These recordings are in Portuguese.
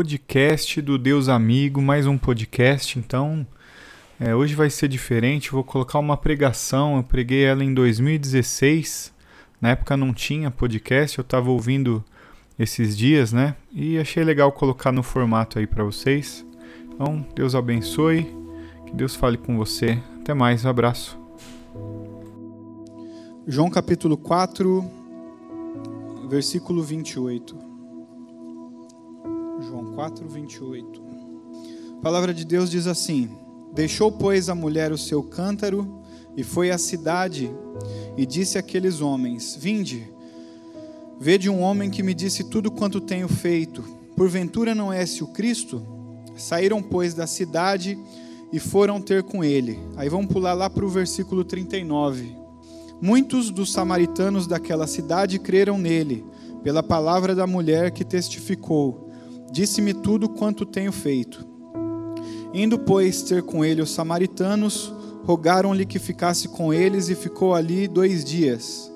podcast do Deus Amigo, mais um podcast. Então, é, hoje vai ser diferente. Vou colocar uma pregação. Eu preguei ela em 2016. Na época não tinha podcast, eu estava ouvindo esses dias, né? E achei legal colocar no formato aí para vocês. Então, Deus abençoe, que Deus fale com você. Até mais, um abraço. João capítulo 4, versículo 28. João 4, 28. A palavra de Deus diz assim: Deixou, pois, a mulher o seu cântaro e foi à cidade e disse àqueles homens: Vinde, vede um homem que me disse tudo quanto tenho feito. Porventura não é esse o Cristo? Saíram, pois, da cidade e foram ter com ele. Aí vamos pular lá para o versículo 39. Muitos dos samaritanos daquela cidade creram nele, pela palavra da mulher que testificou: Disse-me tudo quanto tenho feito. Indo, pois, ter com ele os samaritanos, rogaram-lhe que ficasse com eles e ficou ali dois dias.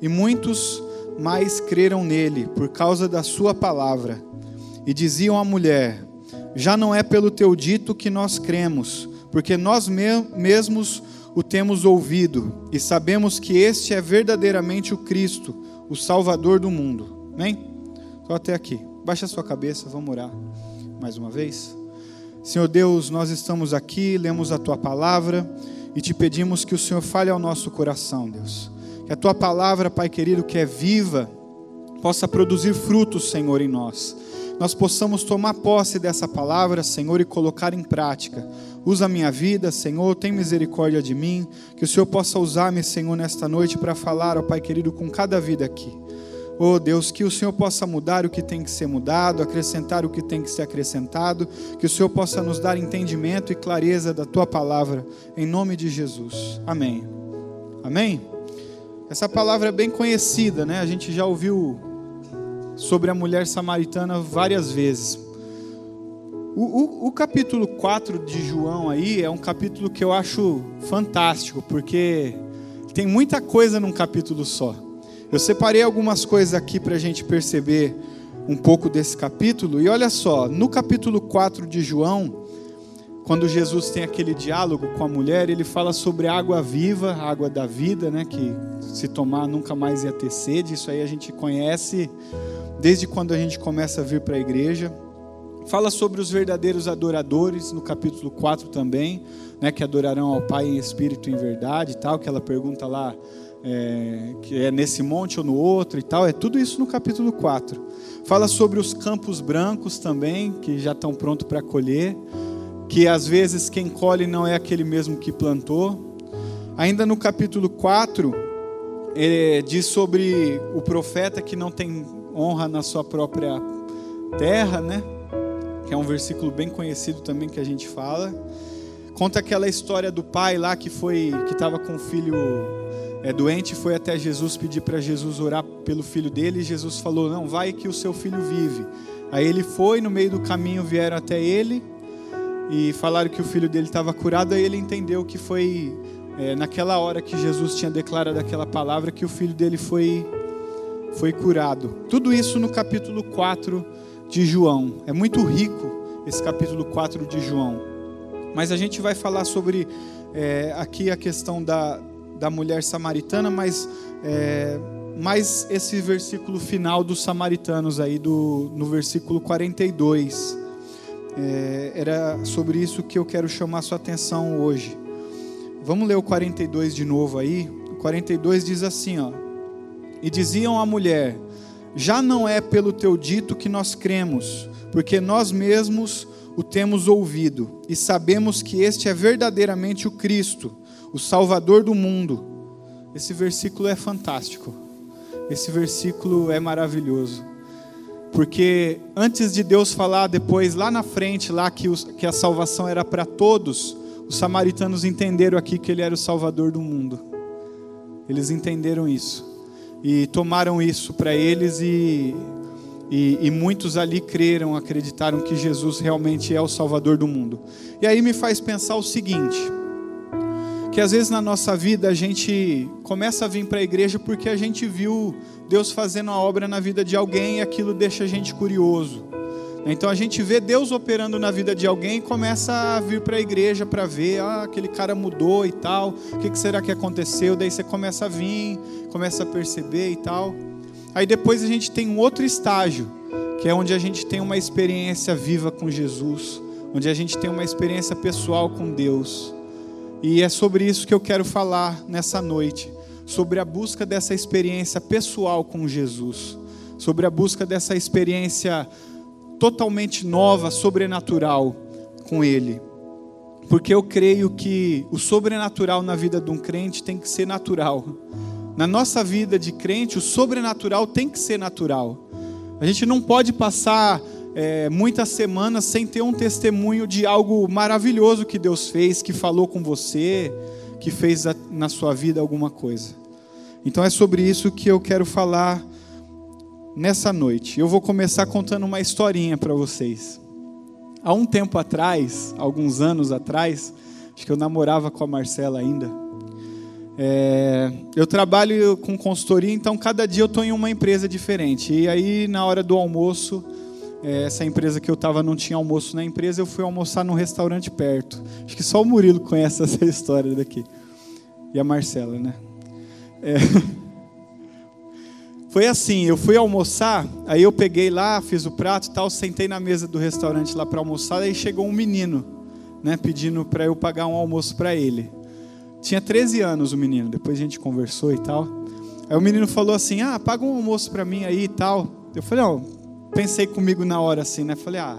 E muitos mais creram nele por causa da sua palavra. E diziam à mulher: Já não é pelo teu dito que nós cremos, porque nós mesmos o temos ouvido e sabemos que este é verdadeiramente o Cristo, o Salvador do mundo. Amém? Só até aqui. Baixa a sua cabeça, vamos orar mais uma vez. Senhor Deus, nós estamos aqui, lemos a tua palavra e te pedimos que o Senhor fale ao nosso coração, Deus. Que a tua palavra, Pai querido, que é viva, possa produzir frutos, Senhor, em nós nós possamos tomar posse dessa palavra, Senhor, e colocar em prática. Usa a minha vida, Senhor, tem misericórdia de mim, que o Senhor possa usar-me, Senhor, nesta noite para falar, ó Pai querido, com cada vida aqui. Oh Deus, que o Senhor possa mudar o que tem que ser mudado, acrescentar o que tem que ser acrescentado, que o Senhor possa nos dar entendimento e clareza da tua palavra, em nome de Jesus. Amém. Amém? Essa palavra é bem conhecida, né? A gente já ouviu sobre a mulher samaritana várias vezes. O, o, o, capítulo 4 de João aí é um capítulo que eu acho fantástico, porque tem muita coisa num capítulo só. Eu separei algumas coisas aqui para a gente perceber um pouco desse capítulo, e olha só, no capítulo 4 de João, quando Jesus tem aquele diálogo com a mulher, ele fala sobre água viva, água da vida, né, que se tomar nunca mais ia ter sede, isso aí a gente conhece desde quando a gente começa a vir para a igreja. Fala sobre os verdadeiros adoradores, no capítulo 4 também, né, que adorarão ao Pai em espírito e em verdade tal, que ela pergunta lá, é, que é nesse monte ou no outro e tal, é tudo isso no capítulo 4. Fala sobre os campos brancos também, que já estão prontos para colher, que às vezes quem colhe não é aquele mesmo que plantou. Ainda no capítulo 4, ele diz sobre o profeta que não tem honra na sua própria terra, né? Que é um versículo bem conhecido também que a gente fala. Conta aquela história do pai lá que foi que estava com o filho é, doente, foi até Jesus pedir para Jesus orar pelo filho dele, e Jesus falou: "Não, vai que o seu filho vive". Aí ele foi, no meio do caminho vieram até ele e falaram que o filho dele estava curado, aí ele entendeu que foi é, naquela hora que Jesus tinha declarado aquela palavra que o filho dele foi foi curado. Tudo isso no capítulo 4 de João. É muito rico esse capítulo 4 de João. Mas a gente vai falar sobre é, aqui a questão da, da mulher samaritana, mas é, mais esse versículo final dos samaritanos aí, do, no versículo 42. É, era sobre isso que eu quero chamar sua atenção hoje. Vamos ler o 42 de novo aí. O 42 diz assim, ó. E diziam à mulher: Já não é pelo teu dito que nós cremos, porque nós mesmos o temos ouvido e sabemos que este é verdadeiramente o Cristo, o Salvador do mundo. Esse versículo é fantástico. Esse versículo é maravilhoso. Porque antes de Deus falar depois, lá na frente, lá que, os, que a salvação era para todos, os samaritanos entenderam aqui que ele era o Salvador do mundo. Eles entenderam isso e tomaram isso para eles e, e, e, muitos ali creram, acreditaram que Jesus realmente é o Salvador do mundo. E aí me faz pensar o seguinte: que às vezes na nossa vida a gente começa a vir para a igreja porque a gente viu Deus fazendo a obra na vida de alguém e aquilo deixa a gente curioso. Então a gente vê Deus operando na vida de alguém e começa a vir para a igreja para ver, ah, aquele cara mudou e tal, o que, que será que aconteceu? Daí você começa a vir, começa a perceber e tal. Aí depois a gente tem um outro estágio, que é onde a gente tem uma experiência viva com Jesus, onde a gente tem uma experiência pessoal com Deus. E é sobre isso que eu quero falar nessa noite, sobre a busca dessa experiência pessoal com Jesus, sobre a busca dessa experiência totalmente nova, sobrenatural com Ele. Porque eu creio que o sobrenatural na vida de um crente tem que ser natural. Na nossa vida de crente, o sobrenatural tem que ser natural. A gente não pode passar é, muitas semanas sem ter um testemunho de algo maravilhoso que Deus fez, que falou com você, que fez na sua vida alguma coisa. Então é sobre isso que eu quero falar nessa noite. Eu vou começar contando uma historinha para vocês. Há um tempo atrás, alguns anos atrás, acho que eu namorava com a Marcela ainda. É, eu trabalho com consultoria, então cada dia eu estou em uma empresa diferente. E aí, na hora do almoço, essa empresa que eu estava não tinha almoço na empresa, eu fui almoçar num restaurante perto. Acho que só o Murilo conhece essa história daqui. E a Marcela, né? É. Foi assim, eu fui almoçar, aí eu peguei lá, fiz o prato e tal, sentei na mesa do restaurante lá para almoçar, aí chegou um menino, né, pedindo para eu pagar um almoço para ele. Tinha 13 anos o menino, depois a gente conversou e tal. Aí o menino falou assim: "Ah, paga um almoço para mim aí e tal". Eu falei: "Não, pensei comigo na hora assim, né? Falei: "Ah,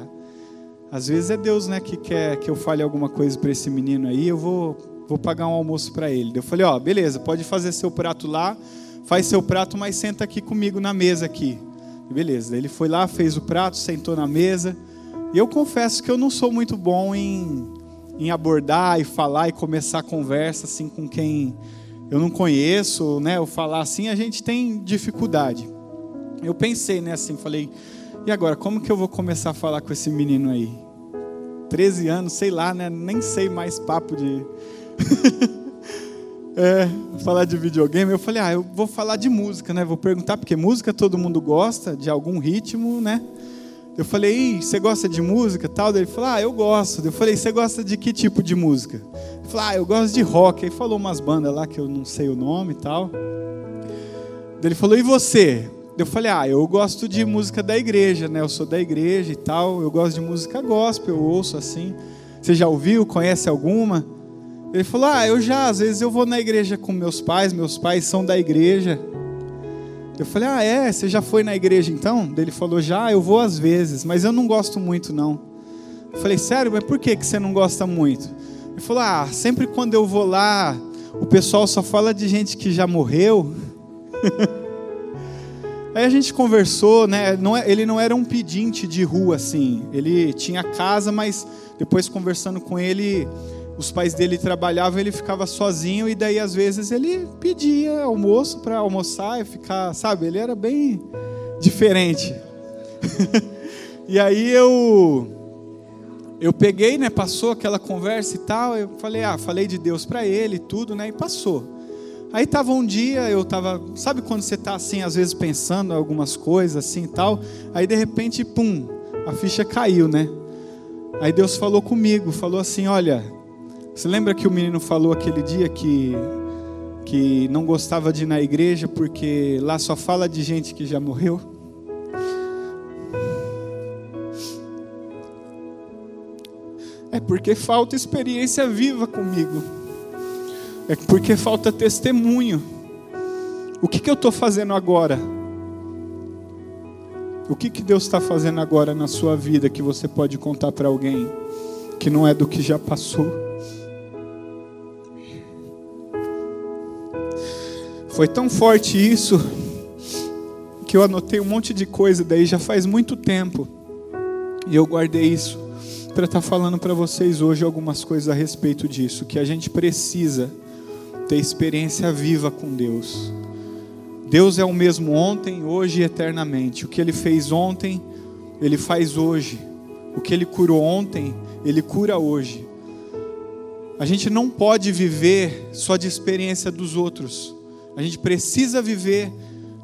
às vezes é Deus, né, que quer que eu fale alguma coisa para esse menino aí, eu vou vou pagar um almoço para ele". Eu falei: "Ó, oh, beleza, pode fazer seu prato lá" faz seu prato, mas senta aqui comigo na mesa aqui. Beleza, ele foi lá, fez o prato, sentou na mesa. E eu confesso que eu não sou muito bom em, em abordar e falar e começar a conversa assim com quem eu não conheço, né? Ou falar assim, a gente tem dificuldade. Eu pensei, né, assim, falei, e agora, como que eu vou começar a falar com esse menino aí? 13 anos, sei lá, né? Nem sei mais papo de é, falar de videogame, eu falei, ah, eu vou falar de música, né? Vou perguntar, porque música todo mundo gosta, de algum ritmo, né? Eu falei, você gosta de música tal? Ele falou, ah, eu gosto. Eu falei, você gosta de que tipo de música? Ele falou, ah, eu gosto de rock. Aí falou umas bandas lá que eu não sei o nome e tal. Ele falou, e você? Eu falei, ah, eu gosto de música da igreja, né? Eu sou da igreja e tal. Eu gosto de música gospel, eu ouço assim. Você já ouviu? Conhece alguma? Ele falou: Ah, eu já, às vezes eu vou na igreja com meus pais, meus pais são da igreja. Eu falei: Ah, é? Você já foi na igreja então? Ele falou: Já, eu vou às vezes, mas eu não gosto muito não. Eu falei: Sério, mas por que, que você não gosta muito? Ele falou: Ah, sempre quando eu vou lá, o pessoal só fala de gente que já morreu. Aí a gente conversou, né? Não, é, ele não era um pedinte de rua assim. Ele tinha casa, mas depois conversando com ele, os pais dele trabalhavam, ele ficava sozinho e daí às vezes ele pedia almoço para almoçar e ficar, sabe? Ele era bem diferente. e aí eu eu peguei, né, passou aquela conversa e tal, eu falei, ah, falei de Deus para ele e tudo, né, e passou. Aí tava um dia, eu tava, sabe quando você tá assim, às vezes pensando algumas coisas assim e tal, aí de repente, pum, a ficha caiu, né? Aí Deus falou comigo, falou assim, olha, você lembra que o menino falou aquele dia que, que não gostava de ir na igreja porque lá só fala de gente que já morreu? É porque falta experiência viva comigo. É porque falta testemunho. O que, que eu estou fazendo agora? O que, que Deus está fazendo agora na sua vida que você pode contar para alguém que não é do que já passou? Foi tão forte isso que eu anotei um monte de coisa daí já faz muito tempo. E eu guardei isso para estar tá falando para vocês hoje algumas coisas a respeito disso, que a gente precisa ter experiência viva com Deus. Deus é o mesmo ontem, hoje e eternamente. O que ele fez ontem, ele faz hoje. O que ele curou ontem, ele cura hoje. A gente não pode viver só de experiência dos outros. A gente precisa viver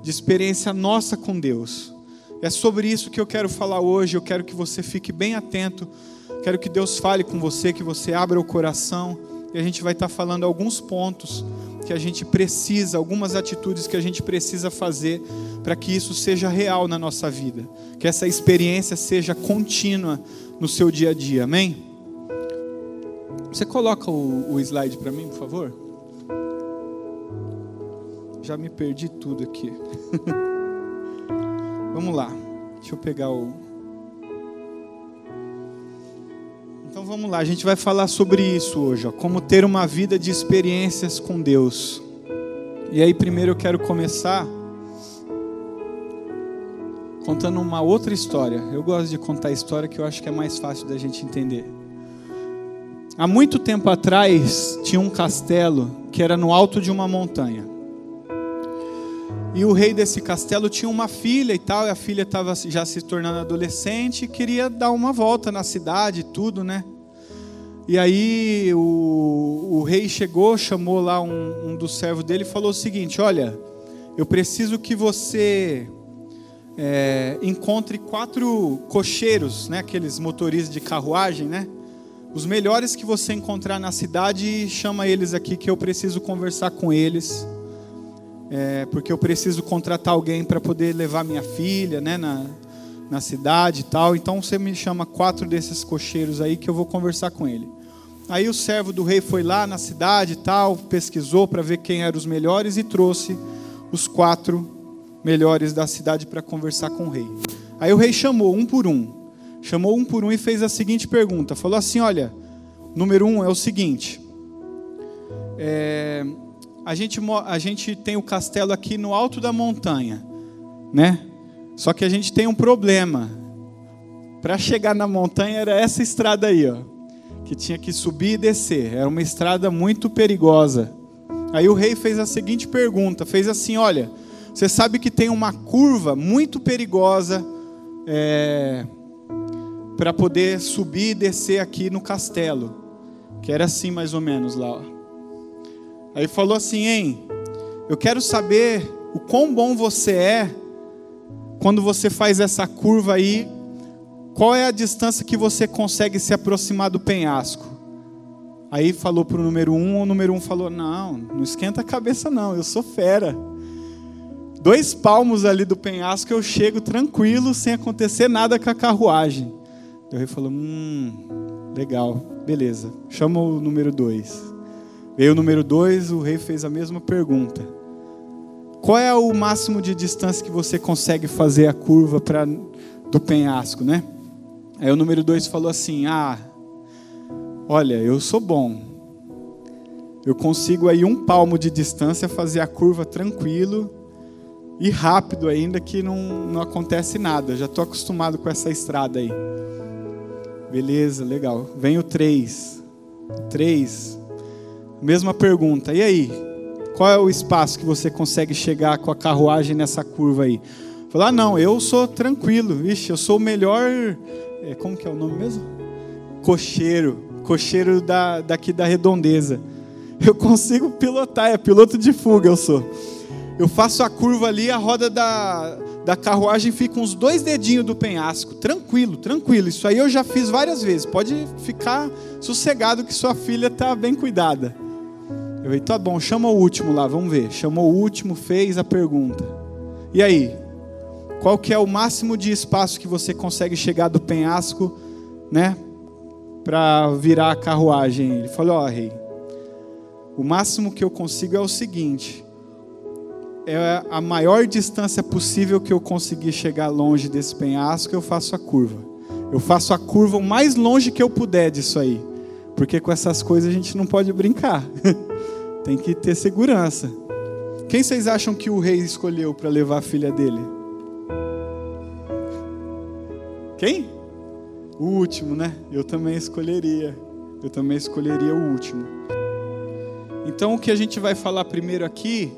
de experiência nossa com Deus. É sobre isso que eu quero falar hoje. Eu quero que você fique bem atento. Quero que Deus fale com você, que você abra o coração. E a gente vai estar falando alguns pontos que a gente precisa, algumas atitudes que a gente precisa fazer para que isso seja real na nossa vida. Que essa experiência seja contínua no seu dia a dia. Amém? Você coloca o, o slide para mim, por favor? Já me perdi tudo aqui. Vamos lá. Deixa eu pegar o. Então vamos lá, a gente vai falar sobre isso hoje, ó, como ter uma vida de experiências com Deus. E aí primeiro eu quero começar contando uma outra história. Eu gosto de contar história que eu acho que é mais fácil da gente entender. Há muito tempo atrás tinha um castelo que era no alto de uma montanha. E o rei desse castelo tinha uma filha e tal, e a filha estava já se tornando adolescente e queria dar uma volta na cidade e tudo, né? E aí o, o rei chegou, chamou lá um, um dos servos dele e falou o seguinte: Olha, eu preciso que você é, encontre quatro cocheiros, né? Aqueles motoristas de carruagem, né? Os melhores que você encontrar na cidade, chama eles aqui que eu preciso conversar com eles é, porque eu preciso contratar alguém para poder levar minha filha né, na, na cidade e tal. Então você me chama quatro desses cocheiros aí que eu vou conversar com ele. Aí o servo do rei foi lá na cidade e tal, pesquisou para ver quem eram os melhores e trouxe os quatro melhores da cidade para conversar com o rei. Aí o rei chamou um por um, chamou um por um e fez a seguinte pergunta: falou assim, olha, número um é o seguinte. É, a gente, a gente tem o castelo aqui no alto da montanha, né? Só que a gente tem um problema. Para chegar na montanha era essa estrada aí, ó, que tinha que subir e descer. Era uma estrada muito perigosa. Aí o rei fez a seguinte pergunta: fez assim, olha, você sabe que tem uma curva muito perigosa é, para poder subir e descer aqui no castelo, que era assim mais ou menos lá. Ó. Aí falou assim: hein, eu quero saber o quão bom você é quando você faz essa curva aí. Qual é a distância que você consegue se aproximar do penhasco? Aí falou para o número um, o número um falou: Não, não esquenta a cabeça, não, eu sou fera. Dois palmos ali do penhasco eu chego tranquilo, sem acontecer nada com a carruagem. O rei falou: Hum, legal, beleza, chama o número dois. Veio o número dois, o rei fez a mesma pergunta. Qual é o máximo de distância que você consegue fazer a curva para do penhasco, né? Aí o número dois falou assim: Ah, olha, eu sou bom. Eu consigo aí um palmo de distância fazer a curva tranquilo e rápido ainda que não, não acontece nada. já estou acostumado com essa estrada aí. Beleza, legal. Vem o três. Três. Mesma pergunta. E aí? Qual é o espaço que você consegue chegar com a carruagem nessa curva aí? Falar, ah, não, eu sou tranquilo. Vixe, eu sou o melhor. É, como que é o nome mesmo? Cocheiro. Cocheiro da, daqui da redondeza. Eu consigo pilotar, é piloto de fuga eu sou. Eu faço a curva ali, a roda da, da carruagem fica uns dois dedinhos do penhasco. Tranquilo, tranquilo. Isso aí eu já fiz várias vezes. Pode ficar sossegado que sua filha está bem cuidada. Eu falei, tá bom, chama o último lá, vamos ver. Chamou o último, fez a pergunta. E aí? Qual que é o máximo de espaço que você consegue chegar do penhasco, né? Para virar a carruagem? Ele falou, ó, oh, rei, o máximo que eu consigo é o seguinte. É a maior distância possível que eu conseguir chegar longe desse penhasco, eu faço a curva. Eu faço a curva o mais longe que eu puder disso aí. Porque com essas coisas a gente não pode brincar. Tem que ter segurança. Quem vocês acham que o rei escolheu para levar a filha dele? Quem? O último, né? Eu também escolheria. Eu também escolheria o último. Então o que a gente vai falar primeiro aqui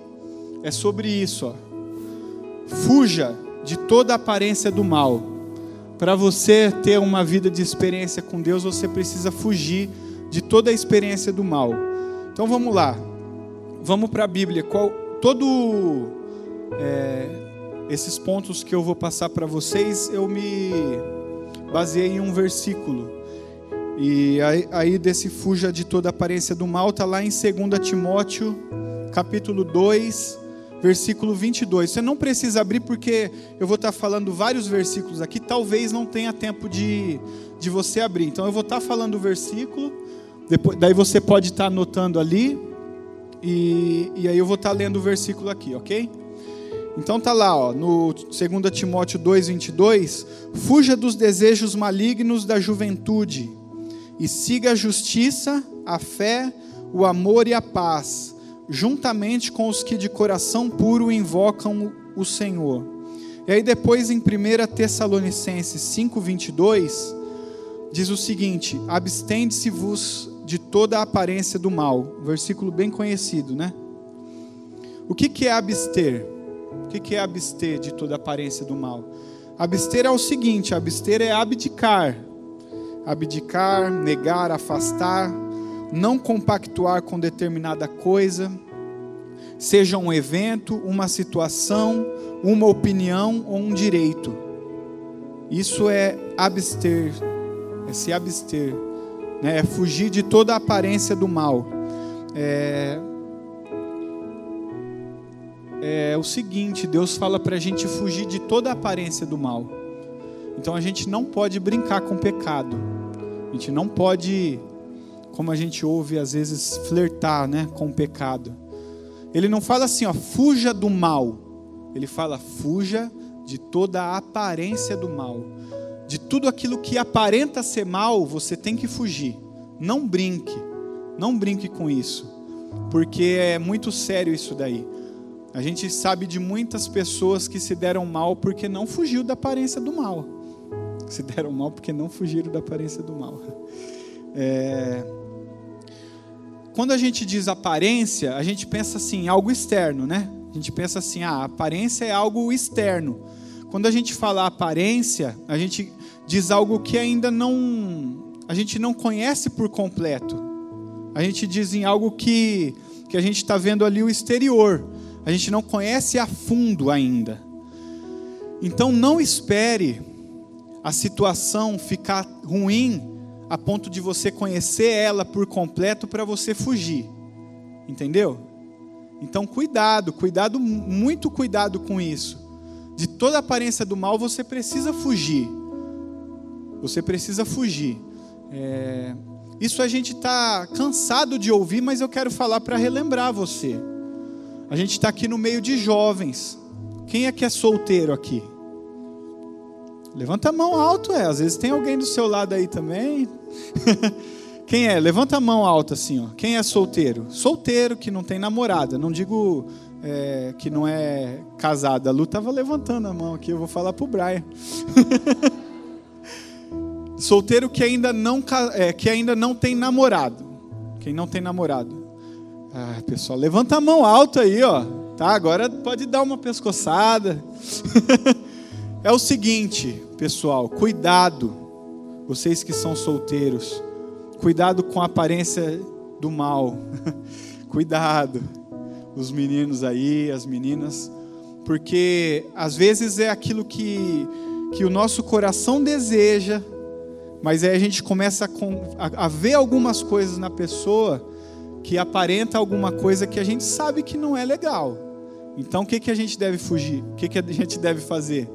é sobre isso, ó. Fuja de toda aparência do mal. Para você ter uma vida de experiência com Deus, você precisa fugir de toda a experiência do mal. Então vamos lá. Vamos para a Bíblia. Qual, todo, é, esses pontos que eu vou passar para vocês, eu me baseei em um versículo. E aí, aí desse fuja de toda aparência do mal, está lá em 2 Timóteo, capítulo 2, versículo 22. Você não precisa abrir porque eu vou estar tá falando vários versículos aqui, talvez não tenha tempo de, de você abrir. Então eu vou estar tá falando o versículo, depois, daí você pode estar tá anotando ali, e, e aí eu vou estar tá lendo o versículo aqui, ok? Então tá lá, ó, no 2 Timóteo 2:22, fuja dos desejos malignos da juventude e siga a justiça, a fé, o amor e a paz, juntamente com os que de coração puro invocam o Senhor. E aí depois em 1 Tessalonicenses 5:22 diz o seguinte: abstende-se-vos de toda a aparência do mal. versículo bem conhecido, né? O que, que é abster? O que, que é abster de toda a aparência do mal? Abster é o seguinte: abster é abdicar. Abdicar, negar, afastar, não compactuar com determinada coisa, seja um evento, uma situação, uma opinião ou um direito. Isso é abster, é se abster né? é fugir de toda a aparência do mal. É, é o seguinte: Deus fala para a gente fugir de toda a aparência do mal. Então a gente não pode brincar com o pecado. A gente não pode, como a gente ouve às vezes, flertar né, com o pecado. Ele não fala assim, ó, fuja do mal. Ele fala, fuja de toda a aparência do mal de tudo aquilo que aparenta ser mal, você tem que fugir. Não brinque, não brinque com isso, porque é muito sério isso daí. A gente sabe de muitas pessoas que se deram mal porque não fugiu da aparência do mal. Se deram mal porque não fugiram da aparência do mal. É... Quando a gente diz aparência, a gente pensa assim, algo externo, né? A gente pensa assim, ah, aparência é algo externo. Quando a gente fala aparência, a gente diz algo que ainda não a gente não conhece por completo. A gente diz em algo que que a gente está vendo ali o exterior. A gente não conhece a fundo ainda. Então não espere a situação ficar ruim a ponto de você conhecer ela por completo para você fugir. Entendeu? Então cuidado, cuidado, muito cuidado com isso de toda aparência do mal, você precisa fugir. Você precisa fugir. É... Isso a gente está cansado de ouvir, mas eu quero falar para relembrar você. A gente está aqui no meio de jovens. Quem é que é solteiro aqui? Levanta a mão alto, é. Às vezes tem alguém do seu lado aí também. Quem é? Levanta a mão alta assim, ó. Quem é solteiro? Solteiro que não tem namorada. Não digo é, que não é casada. A Lu estava levantando a mão aqui, eu vou falar para o Brian. Solteiro que ainda, não, é, que ainda não tem namorado. Quem não tem namorado. Ah, pessoal, levanta a mão alta aí, ó. Tá, agora pode dar uma pescoçada. é o seguinte, pessoal, cuidado. Vocês que são solteiros, cuidado com a aparência do mal. cuidado os meninos aí, as meninas, porque às vezes é aquilo que, que o nosso coração deseja, mas aí a gente começa a, a, ver algumas coisas na pessoa que aparenta alguma coisa que a gente sabe que não é legal. Então o que, que a gente deve fugir? O que, que a gente deve fazer?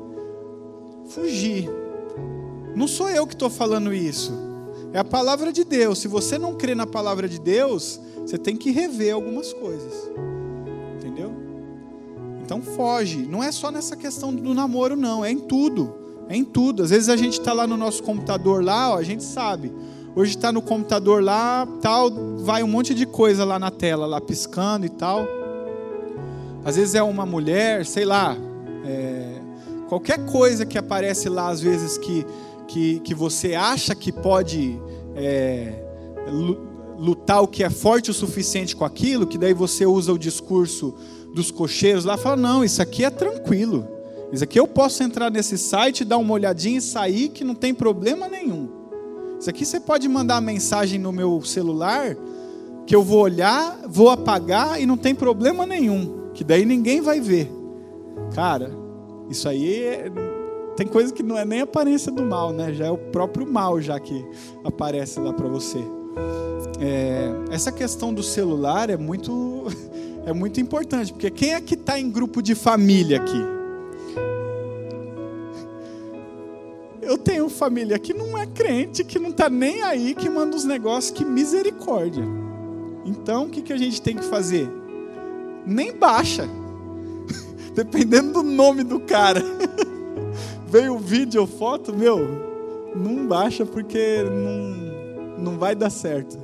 Fugir. Não sou eu que estou falando isso. É a palavra de Deus. Se você não crê na palavra de Deus, você tem que rever algumas coisas. Então foge. Não é só nessa questão do namoro, não. É em tudo. Em tudo. Às vezes a gente está lá no nosso computador lá, ó, a gente sabe. Hoje está no computador lá, tal, vai um monte de coisa lá na tela, lá piscando e tal. Às vezes é uma mulher, sei lá, é, qualquer coisa que aparece lá, às vezes que, que, que você acha que pode é, lutar o que é forte o suficiente com aquilo, que daí você usa o discurso dos cocheiros lá, fala: não, isso aqui é tranquilo. Isso aqui eu posso entrar nesse site, dar uma olhadinha e sair, que não tem problema nenhum. Isso aqui você pode mandar mensagem no meu celular, que eu vou olhar, vou apagar e não tem problema nenhum. Que daí ninguém vai ver. Cara, Isso aí é, tem coisa que não é nem aparência do mal, né? Já é o próprio mal já que aparece lá para você. É, essa questão do celular é muito é muito importante, porque quem é que está em grupo de família aqui? Eu tenho família que não é crente, que não está nem aí, que manda uns negócios que misericórdia. Então, o que, que a gente tem que fazer? Nem baixa. Dependendo do nome do cara. Veio vídeo ou foto, meu, não baixa porque não, não vai dar certo.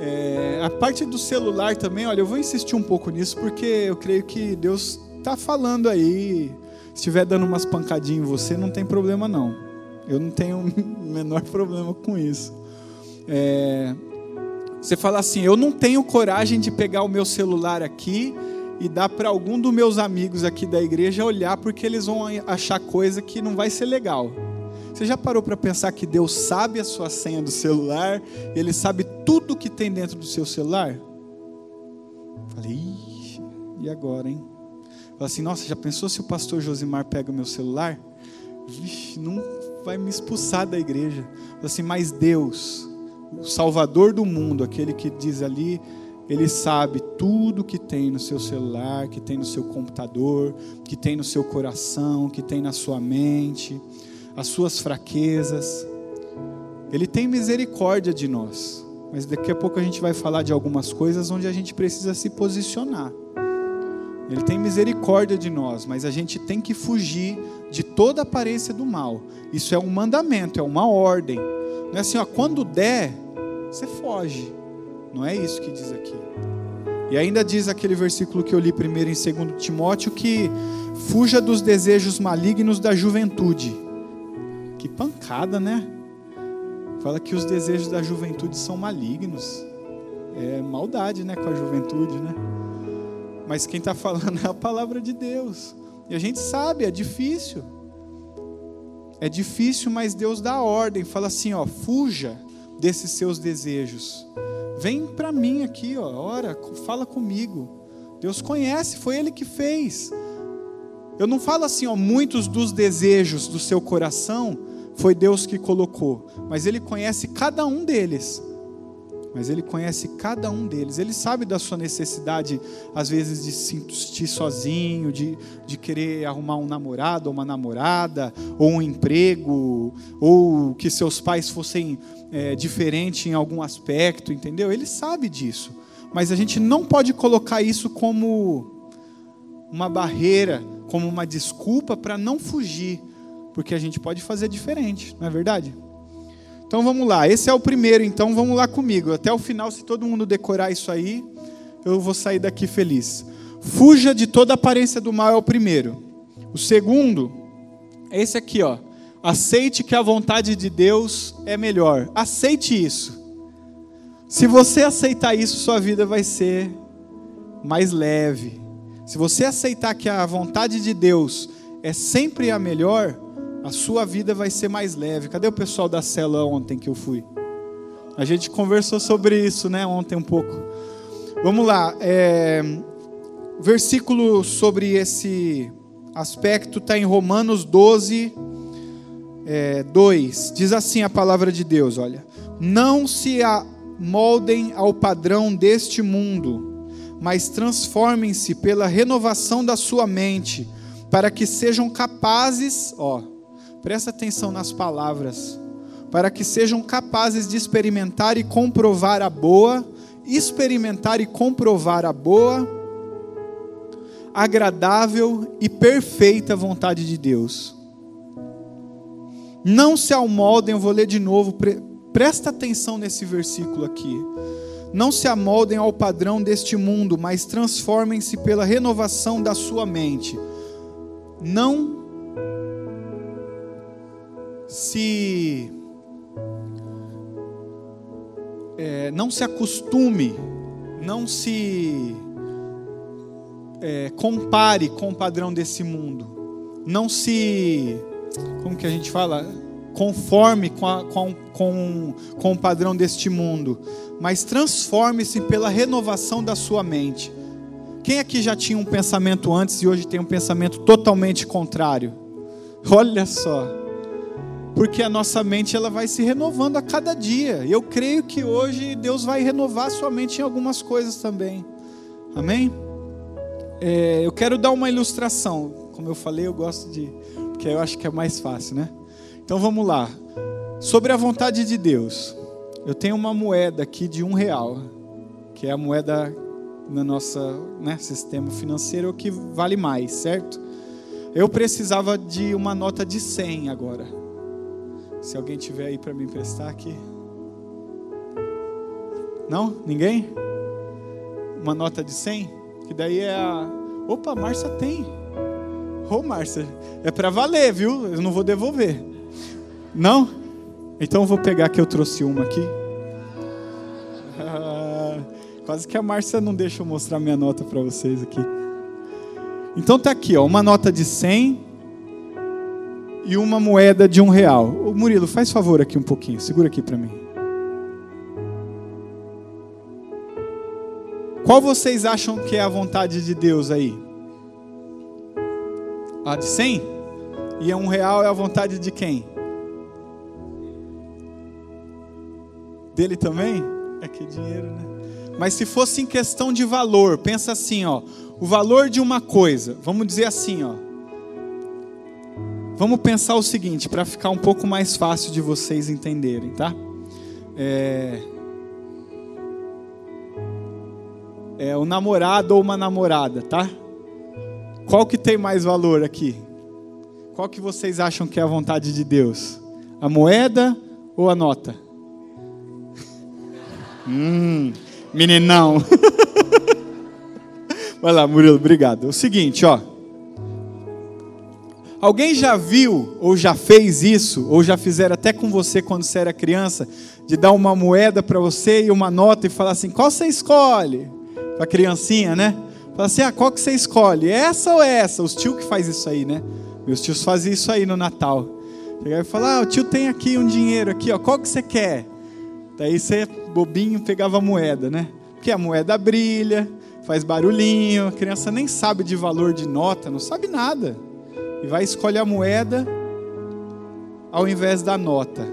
É, a parte do celular também, olha, eu vou insistir um pouco nisso porque eu creio que Deus está falando aí. Estiver dando umas pancadinhas em você, não tem problema não. Eu não tenho o menor problema com isso. É, você fala assim: eu não tenho coragem de pegar o meu celular aqui e dar para algum dos meus amigos aqui da igreja olhar, porque eles vão achar coisa que não vai ser legal. Você já parou para pensar que Deus sabe a sua senha do celular, Ele sabe tudo que tem dentro do seu celular? Falei, e agora, hein? Falei assim, nossa, já pensou se o pastor Josimar pega o meu celular? Vixe, não vai me expulsar da igreja. Falei assim, mas Deus, o Salvador do mundo, aquele que diz ali, ele sabe tudo que tem no seu celular, que tem no seu computador, que tem no seu coração, que tem na sua mente, as suas fraquezas. Ele tem misericórdia de nós. Mas daqui a pouco a gente vai falar de algumas coisas onde a gente precisa se posicionar. Ele tem misericórdia de nós, mas a gente tem que fugir de toda aparência do mal. Isso é um mandamento, é uma ordem. Não é assim, ó, quando der, você foge. Não é isso que diz aqui. E ainda diz aquele versículo que eu li primeiro em 2 Timóteo que fuja dos desejos malignos da juventude. Que pancada, né? Fala que os desejos da juventude são malignos. É maldade, né, com a juventude, né? Mas quem está falando é a palavra de Deus. E a gente sabe, é difícil. É difícil, mas Deus dá ordem. Fala assim, ó, fuja desses seus desejos. Vem para mim aqui, ó, ora, fala comigo. Deus conhece, foi Ele que fez. Eu não falo assim, ó, muitos dos desejos do seu coração foi Deus que colocou, mas Ele conhece cada um deles. Mas Ele conhece cada um deles. Ele sabe da sua necessidade, às vezes, de se sentir sozinho, de, de querer arrumar um namorado ou uma namorada, ou um emprego, ou que seus pais fossem é, diferentes em algum aspecto, entendeu? Ele sabe disso. Mas a gente não pode colocar isso como uma barreira, como uma desculpa para não fugir, porque a gente pode fazer diferente, não é verdade? Então vamos lá, esse é o primeiro, então vamos lá comigo. Até o final, se todo mundo decorar isso aí, eu vou sair daqui feliz. Fuja de toda aparência do mal é o primeiro. O segundo é esse aqui, ó. Aceite que a vontade de Deus é melhor. Aceite isso. Se você aceitar isso, sua vida vai ser mais leve. Se você aceitar que a vontade de Deus é sempre a melhor, a sua vida vai ser mais leve. Cadê o pessoal da cela ontem que eu fui? A gente conversou sobre isso, né, ontem um pouco. Vamos lá, é, versículo sobre esse aspecto está em Romanos 12, é, 2. Diz assim a palavra de Deus: olha, não se moldem ao padrão deste mundo, mas transformem-se pela renovação da sua mente, para que sejam capazes, ó, Presta atenção nas palavras. Para que sejam capazes de experimentar e comprovar a boa, experimentar e comprovar a boa, agradável e perfeita vontade de Deus. Não se amoldem, eu vou ler de novo, presta atenção nesse versículo aqui. Não se amoldem ao padrão deste mundo, mas transformem-se pela renovação da sua mente. Não se é, não se acostume, não se é, compare com o padrão desse mundo, não se, como que a gente fala, conforme com, a, com, com, com o padrão deste mundo, mas transforme-se pela renovação da sua mente. Quem aqui já tinha um pensamento antes e hoje tem um pensamento totalmente contrário? Olha só. Porque a nossa mente ela vai se renovando a cada dia. Eu creio que hoje Deus vai renovar sua mente em algumas coisas também. Amém? É, eu quero dar uma ilustração. Como eu falei, eu gosto de. Porque eu acho que é mais fácil, né? Então vamos lá. Sobre a vontade de Deus. Eu tenho uma moeda aqui de um real, que é a moeda no nosso né, sistema financeiro que vale mais, certo? Eu precisava de uma nota de 100 agora. Se alguém tiver aí para me emprestar aqui. Não? Ninguém? Uma nota de 100? Que daí é a. Opa, Márcia tem. Ô, oh, Márcia, é para valer, viu? Eu não vou devolver. Não? Então eu vou pegar que eu trouxe uma aqui. Ah, quase que a Márcia não deixa eu mostrar minha nota para vocês aqui. Então tá aqui, ó, uma nota de 100 e uma moeda de um real. Ô, Murilo, faz favor aqui um pouquinho, segura aqui para mim. Qual vocês acham que é a vontade de Deus aí? A de 100? E um real é a vontade de quem? Dele também? É que dinheiro, né? Mas se fosse em questão de valor, pensa assim, ó, o valor de uma coisa, vamos dizer assim, ó. Vamos pensar o seguinte, para ficar um pouco mais fácil de vocês entenderem, tá? É, é o namorado ou uma namorada, tá? Qual que tem mais valor aqui? Qual que vocês acham que é a vontade de Deus? A moeda ou a nota? Hum, meninão. Vai lá, Murilo, obrigado. É o seguinte, ó. Alguém já viu ou já fez isso, ou já fizeram até com você quando você era criança, de dar uma moeda para você e uma nota e falar assim: qual você escolhe? Para criancinha, né? Fala assim: ah, qual que você escolhe? Essa ou essa? Os tios que faz isso aí, né? Meus tios faziam isso aí no Natal. Chegar e falar: ah, o tio tem aqui um dinheiro aqui, ó. Qual que você quer? Daí você bobinho pegava a moeda, né? Porque a moeda brilha, faz barulhinho, a criança nem sabe de valor de nota, não sabe nada. E vai escolher a moeda ao invés da nota.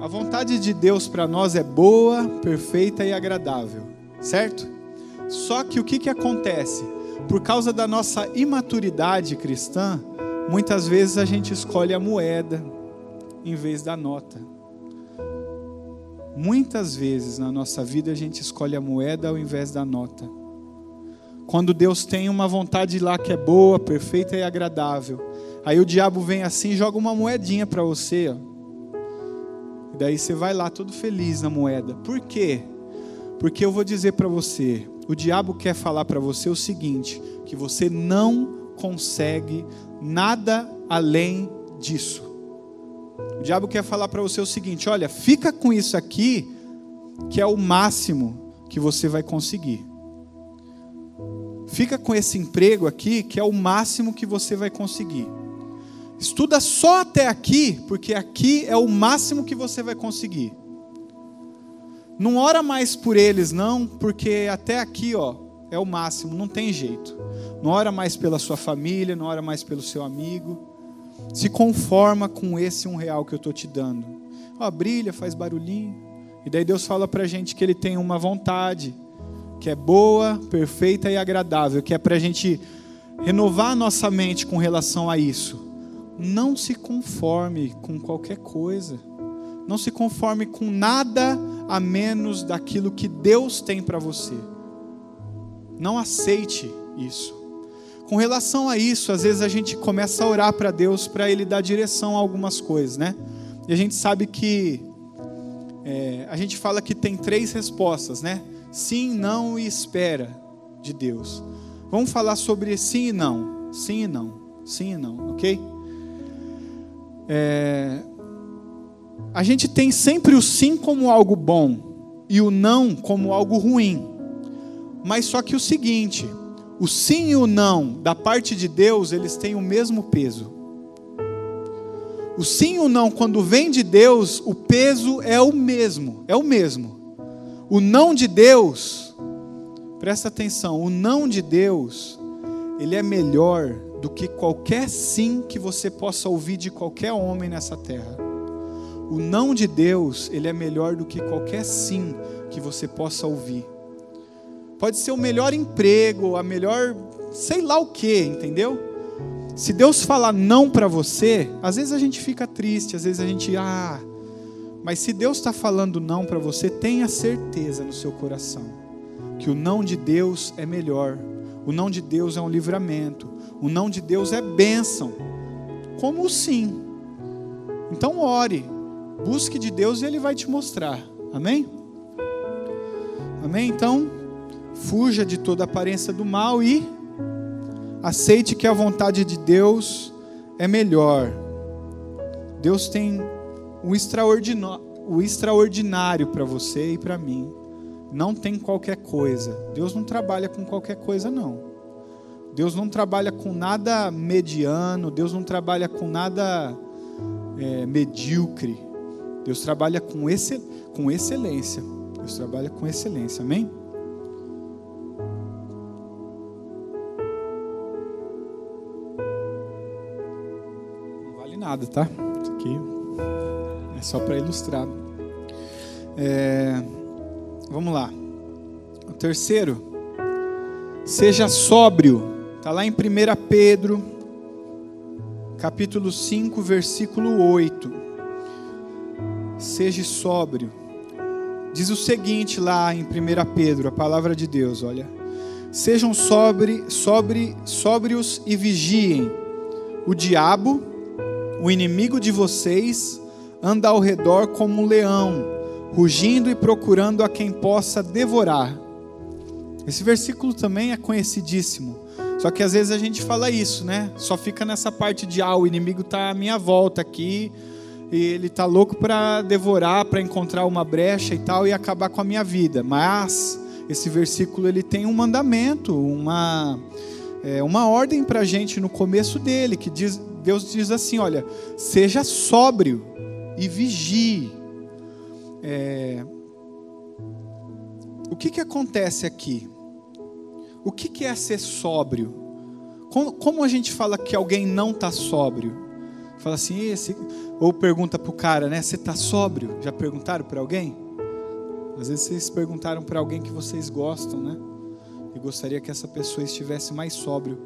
A vontade de Deus para nós é boa, perfeita e agradável, certo? Só que o que, que acontece? Por causa da nossa imaturidade cristã, muitas vezes a gente escolhe a moeda em vez da nota. Muitas vezes na nossa vida a gente escolhe a moeda ao invés da nota. Quando Deus tem uma vontade lá que é boa, perfeita e agradável, aí o diabo vem assim e joga uma moedinha para você, ó. E daí você vai lá todo feliz na moeda. Por quê? Porque eu vou dizer para você, o diabo quer falar para você o seguinte, que você não consegue nada além disso. O diabo quer falar para você o seguinte: olha, fica com isso aqui, que é o máximo que você vai conseguir. Fica com esse emprego aqui, que é o máximo que você vai conseguir. Estuda só até aqui, porque aqui é o máximo que você vai conseguir. Não ora mais por eles, não, porque até aqui, ó, é o máximo, não tem jeito. Não ora mais pela sua família, não ora mais pelo seu amigo. Se conforma com esse um real que eu estou te dando. Ó, brilha, faz barulhinho. E daí Deus fala para a gente que Ele tem uma vontade, que é boa, perfeita e agradável, que é para a gente renovar a nossa mente com relação a isso. Não se conforme com qualquer coisa. Não se conforme com nada a menos daquilo que Deus tem para você. Não aceite isso. Com relação a isso, às vezes a gente começa a orar para Deus para Ele dar direção a algumas coisas, né? E a gente sabe que é, a gente fala que tem três respostas, né? Sim, não e espera de Deus. Vamos falar sobre sim e não, sim e não, sim e não, ok? É, a gente tem sempre o sim como algo bom e o não como algo ruim. Mas só que o seguinte, o sim e o não da parte de Deus, eles têm o mesmo peso. O sim e o não, quando vem de Deus, o peso é o mesmo, é o mesmo. O não de Deus Presta atenção, o não de Deus, ele é melhor do que qualquer sim que você possa ouvir de qualquer homem nessa terra. O não de Deus, ele é melhor do que qualquer sim que você possa ouvir. Pode ser o melhor emprego, a melhor, sei lá o que, entendeu? Se Deus falar não para você, às vezes a gente fica triste, às vezes a gente, ah, mas se Deus está falando não para você, tenha certeza no seu coração que o não de Deus é melhor. O não de Deus é um livramento. O não de Deus é bênção. Como o sim. Então ore, busque de Deus e Ele vai te mostrar. Amém? Amém? Então, fuja de toda aparência do mal e aceite que a vontade de Deus é melhor. Deus tem o extraordinário, para você e para mim. Não tem qualquer coisa. Deus não trabalha com qualquer coisa, não. Deus não trabalha com nada mediano. Deus não trabalha com nada é, medíocre. Deus trabalha com, excel, com excelência. Deus trabalha com excelência. Amém? Não vale nada, tá? Isso aqui é só para ilustrar. É, vamos lá. O terceiro, seja sóbrio. Está lá em 1 Pedro, capítulo 5, versículo 8. Seja sóbrio. Diz o seguinte lá em 1 Pedro, a palavra de Deus, olha. Sejam sobre, sobre, sóbrios e vigiem. O diabo, o inimigo de vocês, anda ao redor como um leão, rugindo e procurando a quem possa devorar. Esse versículo também é conhecidíssimo. Só que às vezes a gente fala isso, né? Só fica nessa parte de ah, o inimigo está à minha volta aqui e ele está louco para devorar, para encontrar uma brecha e tal e acabar com a minha vida. Mas esse versículo ele tem um mandamento, uma é, uma ordem para a gente no começo dele que diz Deus diz assim, olha, seja sóbrio e vigie. É, o que que acontece aqui? O que, que é ser sóbrio? Como, como, a gente fala que alguém não está sóbrio? Fala assim, esse... ou pergunta para o cara, né? Você está sóbrio? Já perguntaram para alguém? Às vezes vocês perguntaram para alguém que vocês gostam, né? E gostaria que essa pessoa estivesse mais sóbrio.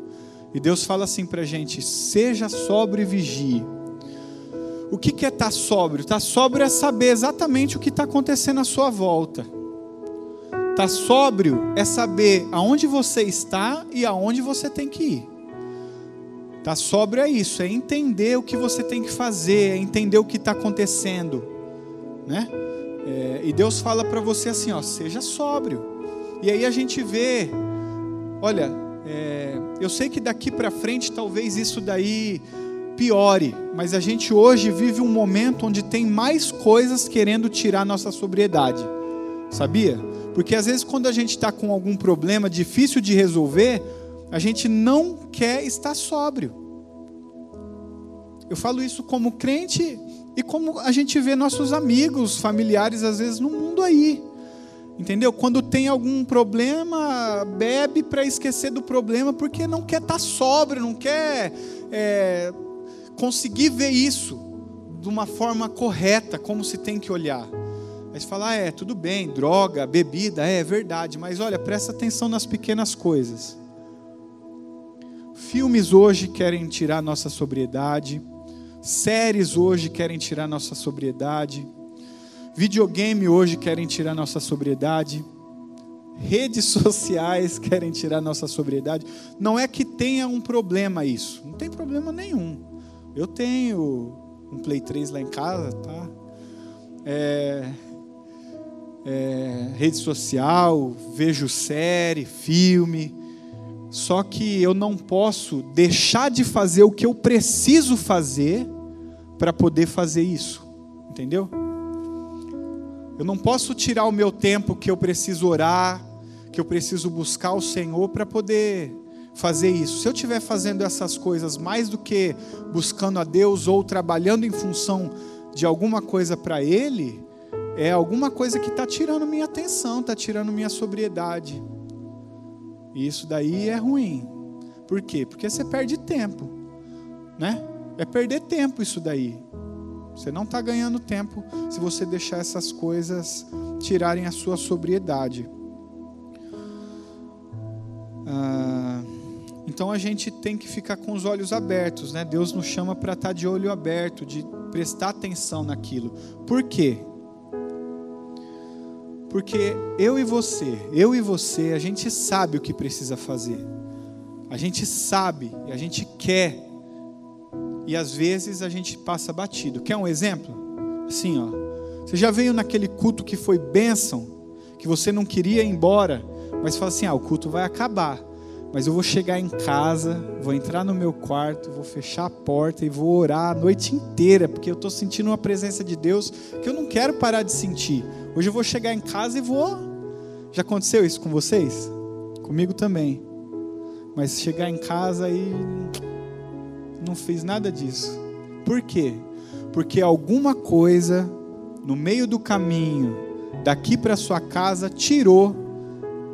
E Deus fala assim para a gente: seja sóbrio e vigie. O que é estar tá sóbrio? Estar tá sóbrio é saber exatamente o que está acontecendo à sua volta. Estar tá sóbrio é saber aonde você está e aonde você tem que ir. Estar sóbrio é isso, é entender o que você tem que fazer, é entender o que está acontecendo, né? É, e Deus fala para você assim, ó, seja sóbrio. E aí a gente vê, olha, é, eu sei que daqui para frente talvez isso daí piore, mas a gente hoje vive um momento onde tem mais coisas querendo tirar nossa sobriedade, sabia? Porque às vezes, quando a gente está com algum problema difícil de resolver, a gente não quer estar sóbrio. Eu falo isso como crente e como a gente vê nossos amigos, familiares, às vezes no mundo aí. Entendeu? Quando tem algum problema, bebe para esquecer do problema, porque não quer estar sóbrio, não quer é, conseguir ver isso de uma forma correta, como se tem que olhar. Aí você fala, ah, é, tudo bem, droga, bebida, é, é verdade, mas olha, presta atenção nas pequenas coisas. Filmes hoje querem tirar nossa sobriedade, séries hoje querem tirar nossa sobriedade, videogame hoje querem tirar nossa sobriedade, redes sociais querem tirar nossa sobriedade. Não é que tenha um problema isso, não tem problema nenhum. Eu tenho um Play 3 lá em casa, tá? É, é, rede social, vejo série, filme. Só que eu não posso deixar de fazer o que eu preciso fazer para poder fazer isso. Entendeu? Eu não posso tirar o meu tempo que eu preciso orar, que eu preciso buscar o Senhor para poder fazer isso. Se eu estiver fazendo essas coisas mais do que buscando a Deus ou trabalhando em função de alguma coisa para Ele, é alguma coisa que está tirando minha atenção, está tirando minha sobriedade. E isso daí é ruim. Por quê? Porque você perde tempo, né? É perder tempo isso daí. Você não está ganhando tempo se você deixar essas coisas tirarem a sua sobriedade. Ah, então a gente tem que ficar com os olhos abertos, né? Deus nos chama para estar tá de olho aberto, de prestar atenção naquilo. Por quê? Porque eu e você, eu e você, a gente sabe o que precisa fazer. A gente sabe, a gente quer. E às vezes a gente passa batido. Quer um exemplo? Assim, ó. Você já veio naquele culto que foi bênção, que você não queria ir embora, mas fala assim: ah, o culto vai acabar. Mas eu vou chegar em casa, vou entrar no meu quarto, vou fechar a porta e vou orar a noite inteira, porque eu estou sentindo uma presença de Deus que eu não quero parar de sentir. Hoje eu vou chegar em casa e vou. Já aconteceu isso com vocês? Comigo também. Mas chegar em casa e não fiz nada disso. Por quê? Porque alguma coisa no meio do caminho, daqui para sua casa, tirou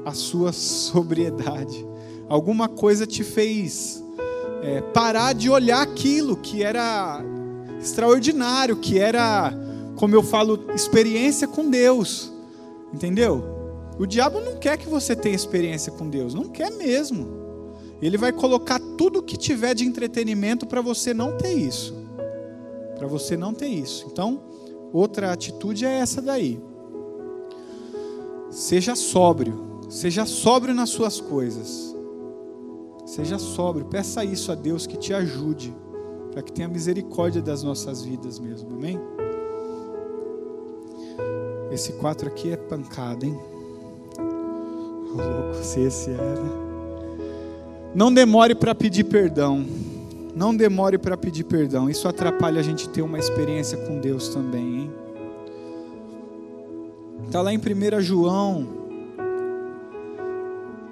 a sua sobriedade alguma coisa te fez é, parar de olhar aquilo que era extraordinário, que era, como eu falo, experiência com Deus. Entendeu? O diabo não quer que você tenha experiência com Deus, não quer mesmo. Ele vai colocar tudo que tiver de entretenimento para você não ter isso. Para você não ter isso. Então, outra atitude é essa daí. Seja sóbrio, seja sóbrio nas suas coisas. Seja sóbrio, peça isso a Deus que te ajude, para que tenha misericórdia das nossas vidas mesmo, amém? Esse 4 aqui é pancada, hein? Oh, louco, se esse é, né? Não demore para pedir perdão. Não demore para pedir perdão. Isso atrapalha a gente ter uma experiência com Deus também, hein? Está lá em 1 João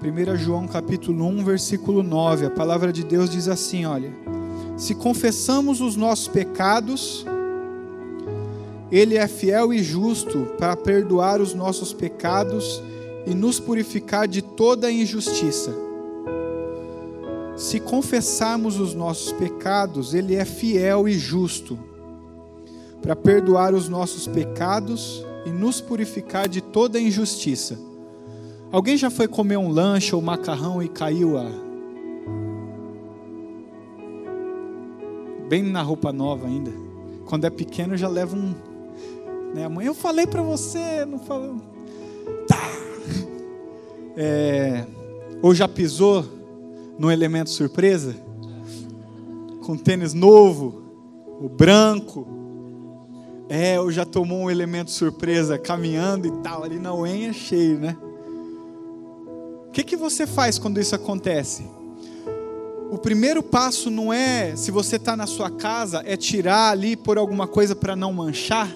1 João capítulo 1, versículo 9, a palavra de Deus diz assim, olha: Se confessamos os nossos pecados, ele é fiel e justo para perdoar os nossos pecados e nos purificar de toda injustiça. Se confessarmos os nossos pecados, ele é fiel e justo para perdoar os nossos pecados e nos purificar de toda injustiça. Alguém já foi comer um lanche ou macarrão e caiu a. Bem na roupa nova ainda. Quando é pequeno já leva um. Né? Mãe, eu falei para você, não falou. Tá! É... Ou já pisou no elemento surpresa? Com tênis novo, o branco. É, ou já tomou um elemento surpresa caminhando e tal, ali na unha cheio, né? O que, que você faz quando isso acontece? O primeiro passo não é, se você está na sua casa, é tirar ali por alguma coisa para não manchar,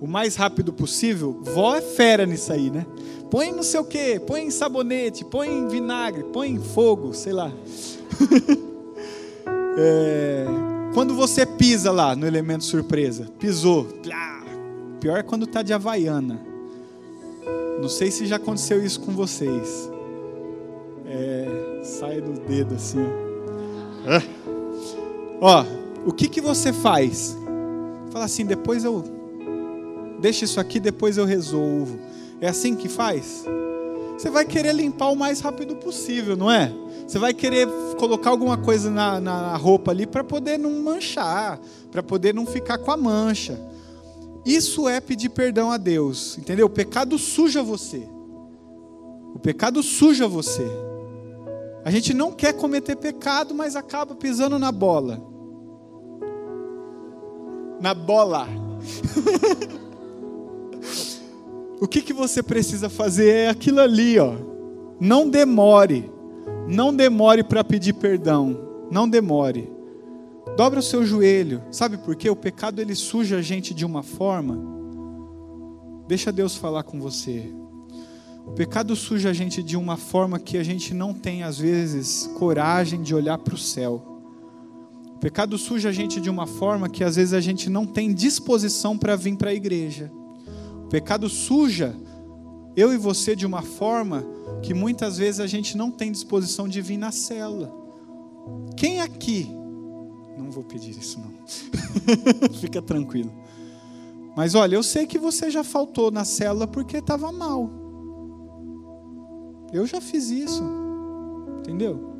o mais rápido possível. Vó é fera nisso aí, né? Põe não sei o que, põe sabonete, põe vinagre, põe fogo, sei lá. é, quando você pisa lá no elemento surpresa, pisou, pior é quando está de havaiana. Não sei se já aconteceu isso com vocês. É, sai do dedo assim. Ó, é. ó o que, que você faz? Fala assim, depois eu. Deixa isso aqui, depois eu resolvo. É assim que faz? Você vai querer limpar o mais rápido possível, não é? Você vai querer colocar alguma coisa na, na roupa ali para poder não manchar, para poder não ficar com a mancha. Isso é pedir perdão a Deus, entendeu? O pecado suja você. O pecado suja você. A gente não quer cometer pecado, mas acaba pisando na bola. Na bola. o que, que você precisa fazer é aquilo ali, ó. Não demore. Não demore para pedir perdão. Não demore. Dobra o seu joelho. Sabe por quê? O pecado ele suja a gente de uma forma. Deixa Deus falar com você. O pecado suja a gente de uma forma que a gente não tem às vezes coragem de olhar para o céu. O pecado suja a gente de uma forma que às vezes a gente não tem disposição para vir para a igreja. O pecado suja eu e você de uma forma que muitas vezes a gente não tem disposição de vir na célula. Quem aqui? Não vou pedir isso não. Fica tranquilo. Mas olha, eu sei que você já faltou na célula porque estava mal. Eu já fiz isso. Entendeu?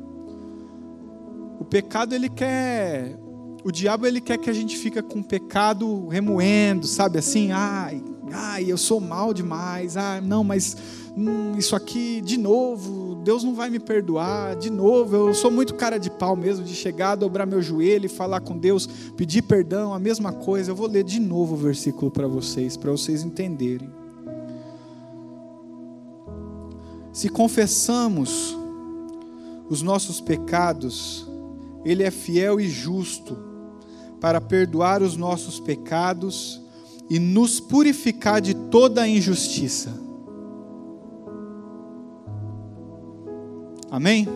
O pecado ele quer o diabo ele quer que a gente fica com o pecado remoendo, sabe assim? Ai, ai, eu sou mal demais. Ah, não, mas hum, isso aqui de novo, Deus não vai me perdoar. De novo, eu sou muito cara de pau mesmo de chegar, dobrar meu joelho e falar com Deus, pedir perdão, a mesma coisa. Eu vou ler de novo o versículo para vocês, para vocês entenderem. Se confessamos os nossos pecados, ele é fiel e justo para perdoar os nossos pecados e nos purificar de toda a injustiça. Amém?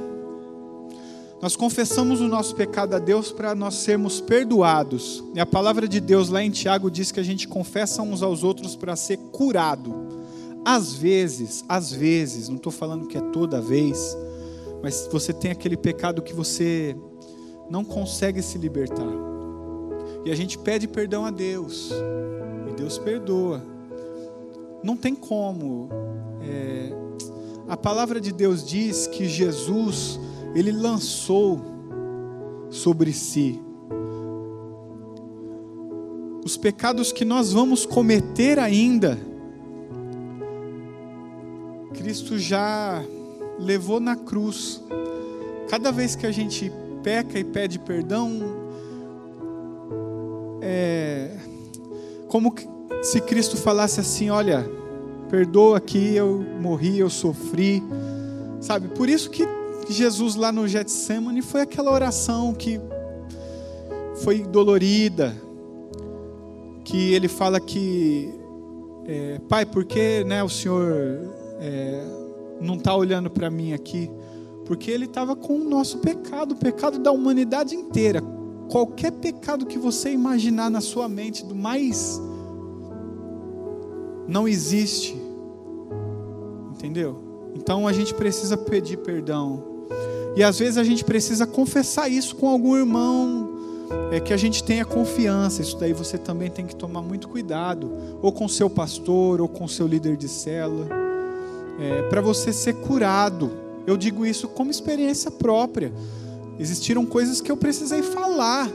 Nós confessamos o nosso pecado a Deus para nós sermos perdoados. E a palavra de Deus lá em Tiago diz que a gente confessa uns aos outros para ser curado. Às vezes, às vezes, não estou falando que é toda vez, mas você tem aquele pecado que você não consegue se libertar. E a gente pede perdão a Deus. E Deus perdoa. Não tem como. É, a palavra de Deus diz que Jesus, ele lançou sobre si os pecados que nós vamos cometer ainda. Cristo já levou na cruz. Cada vez que a gente peca e pede perdão, é, como se Cristo falasse assim: olha, perdoa aqui, eu morri, eu sofri, sabe? Por isso que Jesus lá no Getsemane foi aquela oração que foi dolorida, que ele fala que, é, Pai, por que né, o Senhor é, não está olhando para mim aqui? Porque ele estava com o nosso pecado, o pecado da humanidade inteira qualquer pecado que você imaginar na sua mente, do mais. Não existe. Entendeu? Então a gente precisa pedir perdão. E às vezes a gente precisa confessar isso com algum irmão, é que a gente tenha confiança. Isso daí você também tem que tomar muito cuidado, ou com seu pastor, ou com seu líder de célula, é, para você ser curado. Eu digo isso como experiência própria. Existiram coisas que eu precisei falar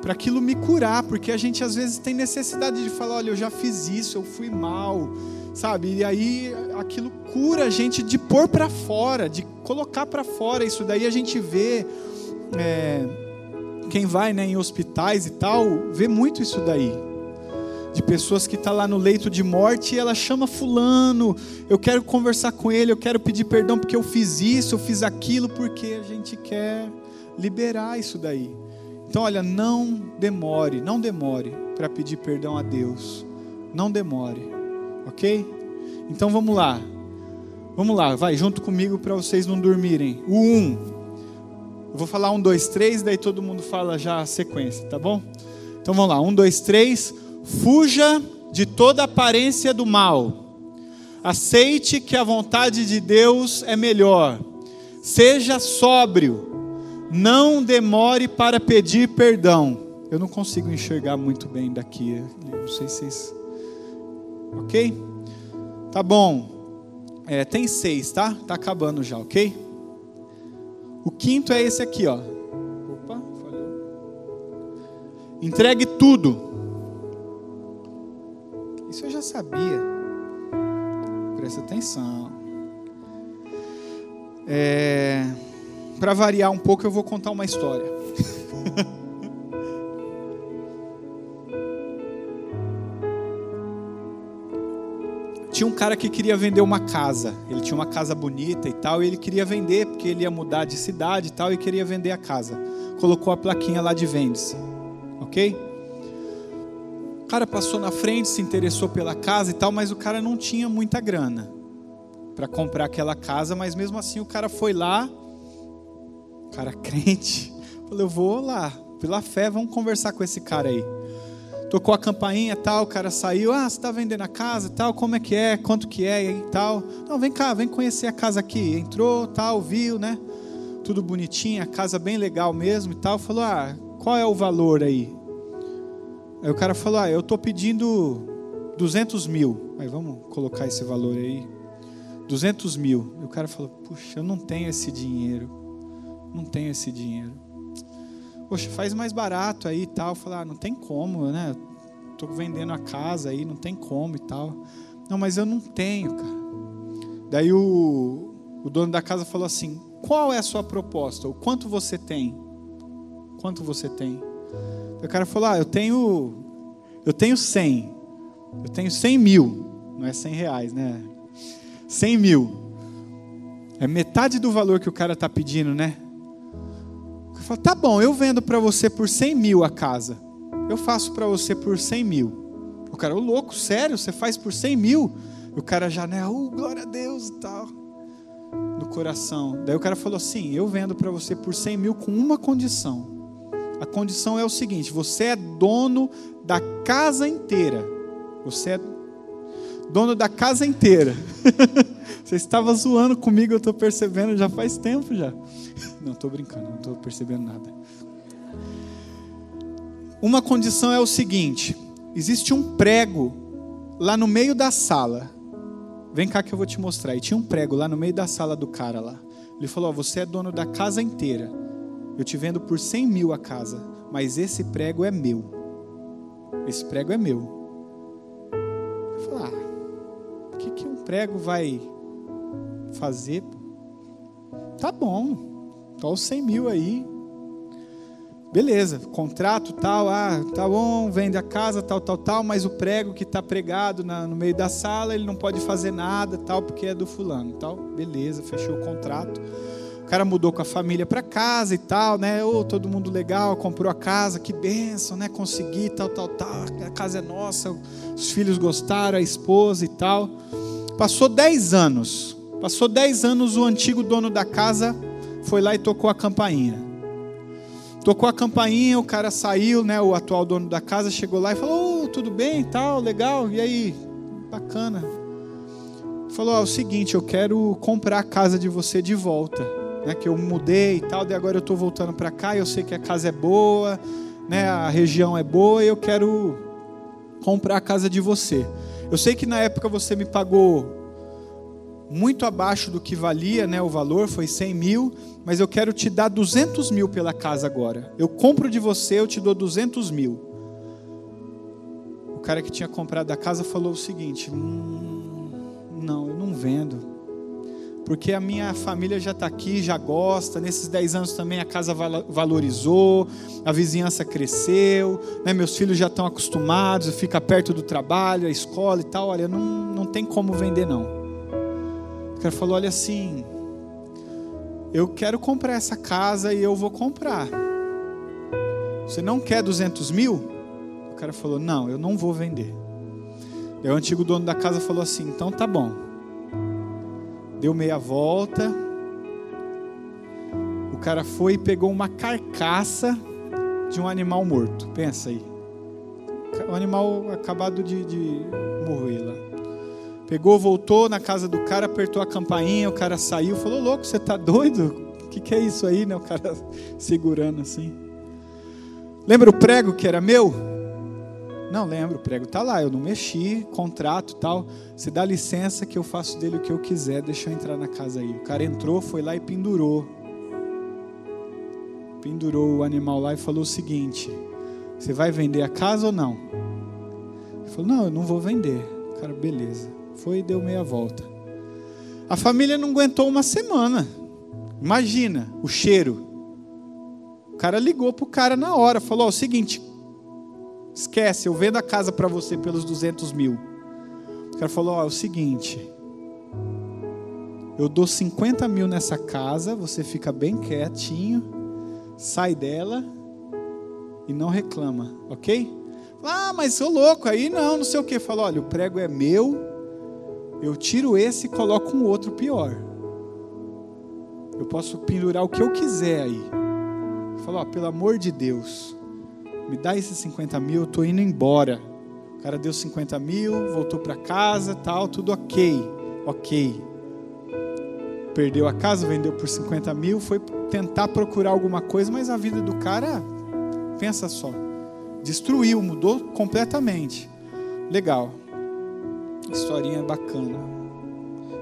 para aquilo me curar, porque a gente às vezes tem necessidade de falar, olha, eu já fiz isso, eu fui mal, sabe? E aí aquilo cura a gente de pôr para fora, de colocar para fora. Isso daí a gente vê é, quem vai, né, em hospitais e tal, vê muito isso daí. De pessoas que estão tá lá no leito de morte e ela chama fulano, eu quero conversar com ele, eu quero pedir perdão porque eu fiz isso, eu fiz aquilo, porque a gente quer liberar isso daí. Então, olha, não demore, não demore para pedir perdão a Deus. Não demore, ok? Então vamos lá. Vamos lá, vai junto comigo para vocês não dormirem. O 1. Um. Eu vou falar um, dois, três, daí todo mundo fala já a sequência, tá bom? Então vamos lá, um, dois, três. Fuja de toda aparência do mal. Aceite que a vontade de Deus é melhor. Seja sóbrio não demore para pedir perdão. Eu não consigo enxergar muito bem daqui. Não sei se vocês. Ok? Tá bom. É, tem seis, tá? Tá acabando já, ok? O quinto é esse aqui, ó. Opa, falhou. Entregue tudo. Isso eu já sabia. Presta atenção. É. Para variar um pouco, eu vou contar uma história. tinha um cara que queria vender uma casa. Ele tinha uma casa bonita e tal, e ele queria vender porque ele ia mudar de cidade e tal e queria vender a casa. Colocou a plaquinha lá de vende-se. OK? O cara passou na frente, se interessou pela casa e tal, mas o cara não tinha muita grana para comprar aquela casa, mas mesmo assim o cara foi lá, cara crente, falou: Eu vou lá, pela fé, vamos conversar com esse cara aí. tocou a campainha tal, o cara saiu, ah, você está vendendo a casa tal, como é que é, quanto que é e tal. Não, vem cá, vem conhecer a casa aqui. Entrou, tal, viu, né? Tudo bonitinho, a casa bem legal mesmo e tal. Falou, ah, qual é o valor aí? Aí o cara falou, ah, eu estou pedindo 200 mil. Aí vamos colocar esse valor aí. 200 mil. E o cara falou, puxa, eu não tenho esse dinheiro. Não tenho esse dinheiro poxa, faz mais barato aí e tal. Falar, ah, não tem como, né? Tô vendendo a casa aí, não tem como e tal. Não, mas eu não tenho, cara. Daí o, o dono da casa falou assim: qual é a sua proposta? O quanto você tem? Quanto você tem? o cara falou: ah, eu tenho, eu tenho 100. Eu tenho 100 mil. Não é 100 reais, né? 100 mil. É metade do valor que o cara está pedindo, né? Fala, tá bom, eu vendo para você por 100 mil a casa. Eu faço para você por 100 mil. O cara, ô louco, sério? Você faz por 100 mil? O cara já, né? Oh, glória a Deus e tal. No coração. Daí o cara falou assim: Eu vendo para você por 100 mil com uma condição. A condição é o seguinte: você é dono da casa inteira. Você é dono da casa inteira. Você estava zoando comigo, eu estou percebendo já faz tempo já. Não estou brincando, não estou percebendo nada. Uma condição é o seguinte: existe um prego lá no meio da sala. Vem cá que eu vou te mostrar. E tinha um prego lá no meio da sala do cara lá. Ele falou: Você é dono da casa inteira. Eu te vendo por 100 mil a casa, mas esse prego é meu. Esse prego é meu. Prego vai fazer. Tá bom, tá os 100 mil aí. Beleza, contrato tal, ah, tá bom, vende a casa, tal, tal, tal, mas o prego que está pregado na, no meio da sala, ele não pode fazer nada, tal, porque é do fulano, tal. Beleza, fechou o contrato. O cara mudou com a família para casa e tal, né? Oh, todo mundo legal, comprou a casa, que benção, né? Consegui, tal, tal, tal. A casa é nossa, os filhos gostaram, a esposa e tal. Passou 10 anos. Passou 10 anos, o antigo dono da casa foi lá e tocou a campainha. Tocou a campainha, o cara saiu, né? O atual dono da casa chegou lá e falou: oh, tudo bem, tal, legal, e aí? Bacana. Falou: é o seguinte, eu quero comprar a casa de você de volta, né? Que eu mudei e tal, e agora eu estou voltando para cá. Eu sei que a casa é boa, né? A região é boa, e eu quero comprar a casa de você. Eu sei que na época você me pagou muito abaixo do que valia, né, o valor foi 100 mil, mas eu quero te dar 200 mil pela casa agora. Eu compro de você, eu te dou 200 mil. O cara que tinha comprado a casa falou o seguinte: hum, não, eu não vendo. Porque a minha família já está aqui, já gosta. Nesses 10 anos também a casa valorizou, a vizinhança cresceu, né? meus filhos já estão acostumados, fica perto do trabalho, a escola e tal. Olha, não, não tem como vender, não. O cara falou: Olha assim, eu quero comprar essa casa e eu vou comprar. Você não quer 200 mil? O cara falou: Não, eu não vou vender. E o antigo dono da casa falou assim: Então tá bom. Deu meia volta. O cara foi e pegou uma carcaça de um animal morto. Pensa aí. O animal acabado de, de morrer lá. Pegou, voltou na casa do cara, apertou a campainha, o cara saiu, falou: Louco, você tá doido? O que, que é isso aí, né? O cara segurando assim. Lembra o prego que era meu? Não lembro, o prego tá lá, eu não mexi, contrato tal. Você dá licença que eu faço dele o que eu quiser, deixa eu entrar na casa aí. O cara entrou, foi lá e pendurou. Pendurou o animal lá e falou o seguinte: Você vai vender a casa ou não? Ele falou: Não, eu não vou vender. O cara, beleza. Foi e deu meia volta. A família não aguentou uma semana. Imagina o cheiro. O cara ligou pro cara na hora, falou: oh, o seguinte, esquece, eu vendo a casa para você pelos 200 mil. O cara falou: ó, é o seguinte, eu dou 50 mil nessa casa, você fica bem quietinho, sai dela e não reclama, ok? Ah, mas sou louco, aí não, não sei o que. Falou: olha, o prego é meu, eu tiro esse e coloco um outro pior. Eu posso pendurar o que eu quiser aí. Falou, pelo amor de Deus, me dá esses 50 mil, eu tô indo embora. O cara deu 50 mil, voltou para casa, tal, tudo ok, ok. Perdeu a casa, vendeu por 50 mil, foi tentar procurar alguma coisa, mas a vida do cara, pensa só, destruiu, mudou completamente. Legal, historinha bacana.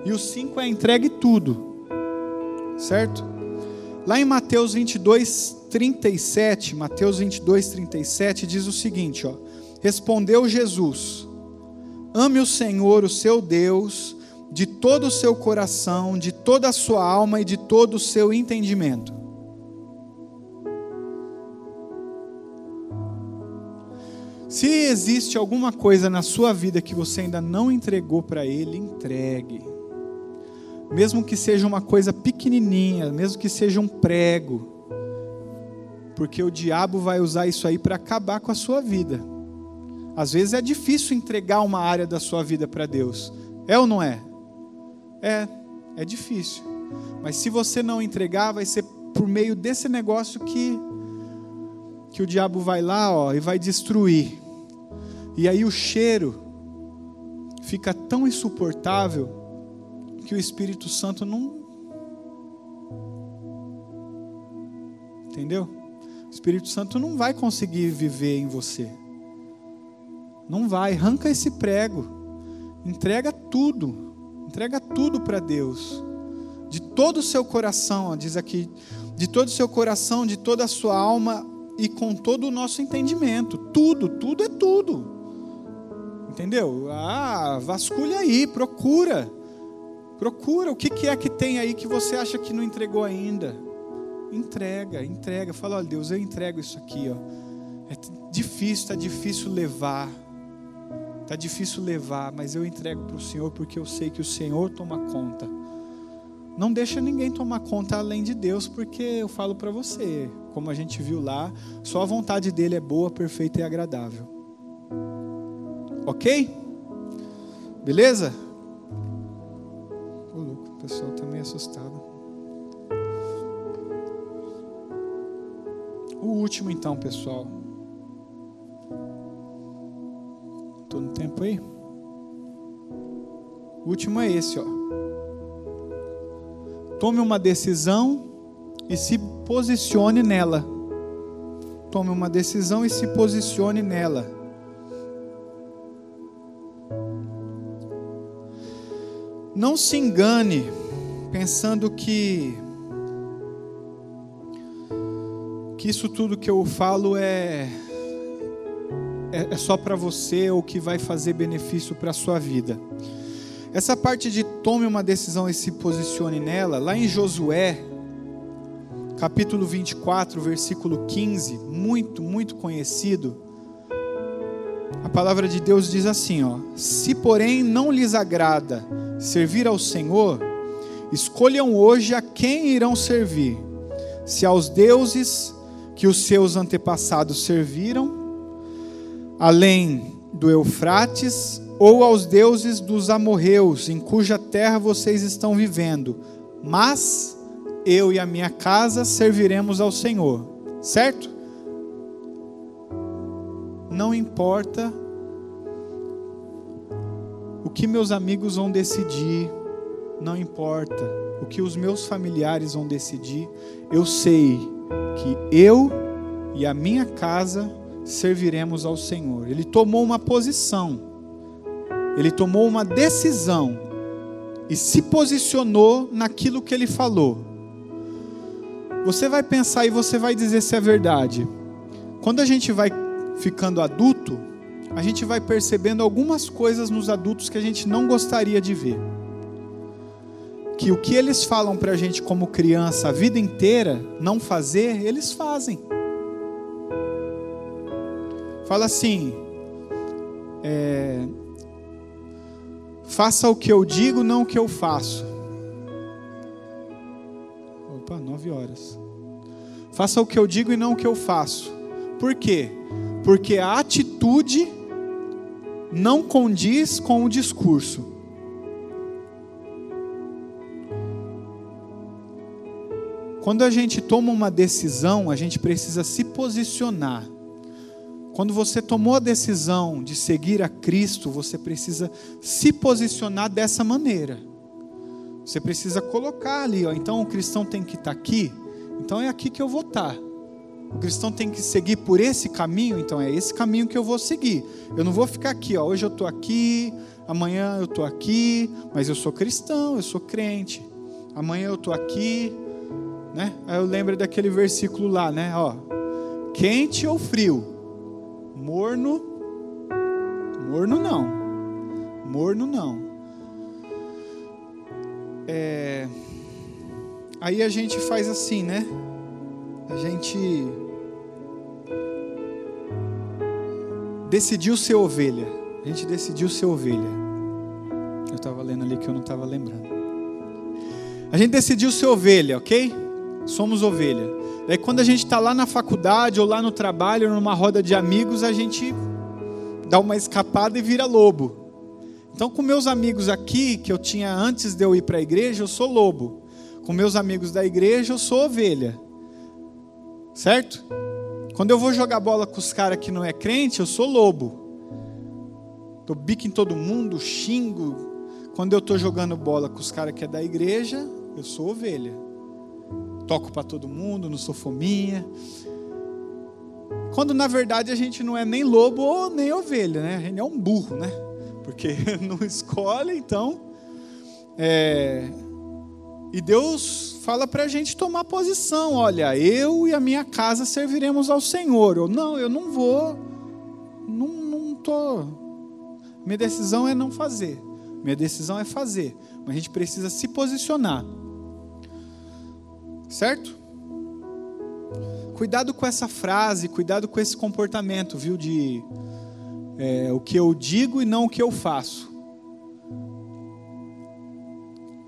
E o 5 é entregue tudo, certo? Lá em Mateus 22, 37, Mateus 22, 37 diz o seguinte, ó. Respondeu Jesus: Ame o Senhor, o seu Deus, de todo o seu coração, de toda a sua alma e de todo o seu entendimento. Se existe alguma coisa na sua vida que você ainda não entregou para Ele, entregue. Mesmo que seja uma coisa pequenininha, mesmo que seja um prego, porque o diabo vai usar isso aí para acabar com a sua vida. Às vezes é difícil entregar uma área da sua vida para Deus. É ou não é? É, é difícil. Mas se você não entregar, vai ser por meio desse negócio que que o diabo vai lá, ó, e vai destruir. E aí o cheiro fica tão insuportável que o Espírito Santo não Entendeu? Espírito Santo não vai conseguir viver em você. Não vai, arranca esse prego. Entrega tudo. Entrega tudo para Deus. De todo o seu coração, ó, diz aqui, de todo o seu coração, de toda a sua alma e com todo o nosso entendimento. Tudo, tudo é tudo. Entendeu? Ah, vasculha aí, procura. Procura o que é que tem aí que você acha que não entregou ainda. Entrega, entrega. Fala, olha, Deus, eu entrego isso aqui, ó. É difícil, está difícil levar. Está difícil levar, mas eu entrego para o Senhor porque eu sei que o Senhor toma conta. Não deixa ninguém tomar conta além de Deus, porque eu falo para você, como a gente viu lá, só a vontade dele é boa, perfeita e agradável. Ok? Beleza? o pessoal está meio assustado. O último então, pessoal. Estou no tempo aí? O último é esse, ó. Tome uma decisão e se posicione nela. Tome uma decisão e se posicione nela. Não se engane pensando que que isso tudo que eu falo é é, é só para você ou que vai fazer benefício para a sua vida. Essa parte de tome uma decisão e se posicione nela, lá em Josué, capítulo 24, versículo 15, muito, muito conhecido. A palavra de Deus diz assim, ó: Se porém não lhes agrada servir ao Senhor, escolham hoje a quem irão servir: se aos deuses que os seus antepassados serviram, além do Eufrates, ou aos deuses dos amorreus, em cuja terra vocês estão vivendo. Mas eu e a minha casa serviremos ao Senhor. Certo? Não importa o que meus amigos vão decidir, não importa o que os meus familiares vão decidir, eu sei que eu e a minha casa serviremos ao Senhor. Ele tomou uma posição, ele tomou uma decisão e se posicionou naquilo que ele falou. Você vai pensar e você vai dizer se é verdade. Quando a gente vai ficando adulto, a gente vai percebendo algumas coisas nos adultos que a gente não gostaria de ver que o que eles falam para a gente como criança a vida inteira não fazer, eles fazem. Fala assim, é, faça o que eu digo, não o que eu faço. Opa, nove horas. Faça o que eu digo e não o que eu faço. Por quê? Porque a atitude não condiz com o discurso. Quando a gente toma uma decisão, a gente precisa se posicionar. Quando você tomou a decisão de seguir a Cristo, você precisa se posicionar dessa maneira. Você precisa colocar ali, ó. Então o cristão tem que estar tá aqui, então é aqui que eu vou estar. Tá. O cristão tem que seguir por esse caminho, então é esse caminho que eu vou seguir. Eu não vou ficar aqui, ó. Hoje eu estou aqui, amanhã eu estou aqui, mas eu sou cristão, eu sou crente. Amanhã eu estou aqui, né? Aí eu lembro daquele versículo lá, né? Ó, quente ou frio, morno, morno não, morno não. É... Aí a gente faz assim, né? A gente decidiu ser ovelha. A gente decidiu ser ovelha. Eu estava lendo ali que eu não estava lembrando. A gente decidiu ser ovelha, ok? Somos ovelha. Daí quando a gente está lá na faculdade ou lá no trabalho, numa roda de amigos, a gente dá uma escapada e vira lobo. Então, com meus amigos aqui, que eu tinha antes de eu ir para a igreja, eu sou lobo. Com meus amigos da igreja, eu sou ovelha. Certo? Quando eu vou jogar bola com os caras que não é crente, eu sou lobo. Dou bico em todo mundo, xingo. Quando eu estou jogando bola com os caras que é da igreja, eu sou ovelha. Toco para todo mundo, não sou fominha. Quando na verdade a gente não é nem lobo ou nem ovelha, né? A gente é um burro, né? Porque não escolhe, então. É, e Deus fala para a gente tomar posição. Olha, eu e a minha casa serviremos ao Senhor. Ou não, eu não vou. Não, não tô. Minha decisão é não fazer. Minha decisão é fazer. Mas a gente precisa se posicionar. Certo? Cuidado com essa frase, cuidado com esse comportamento, viu? De é, o que eu digo e não o que eu faço.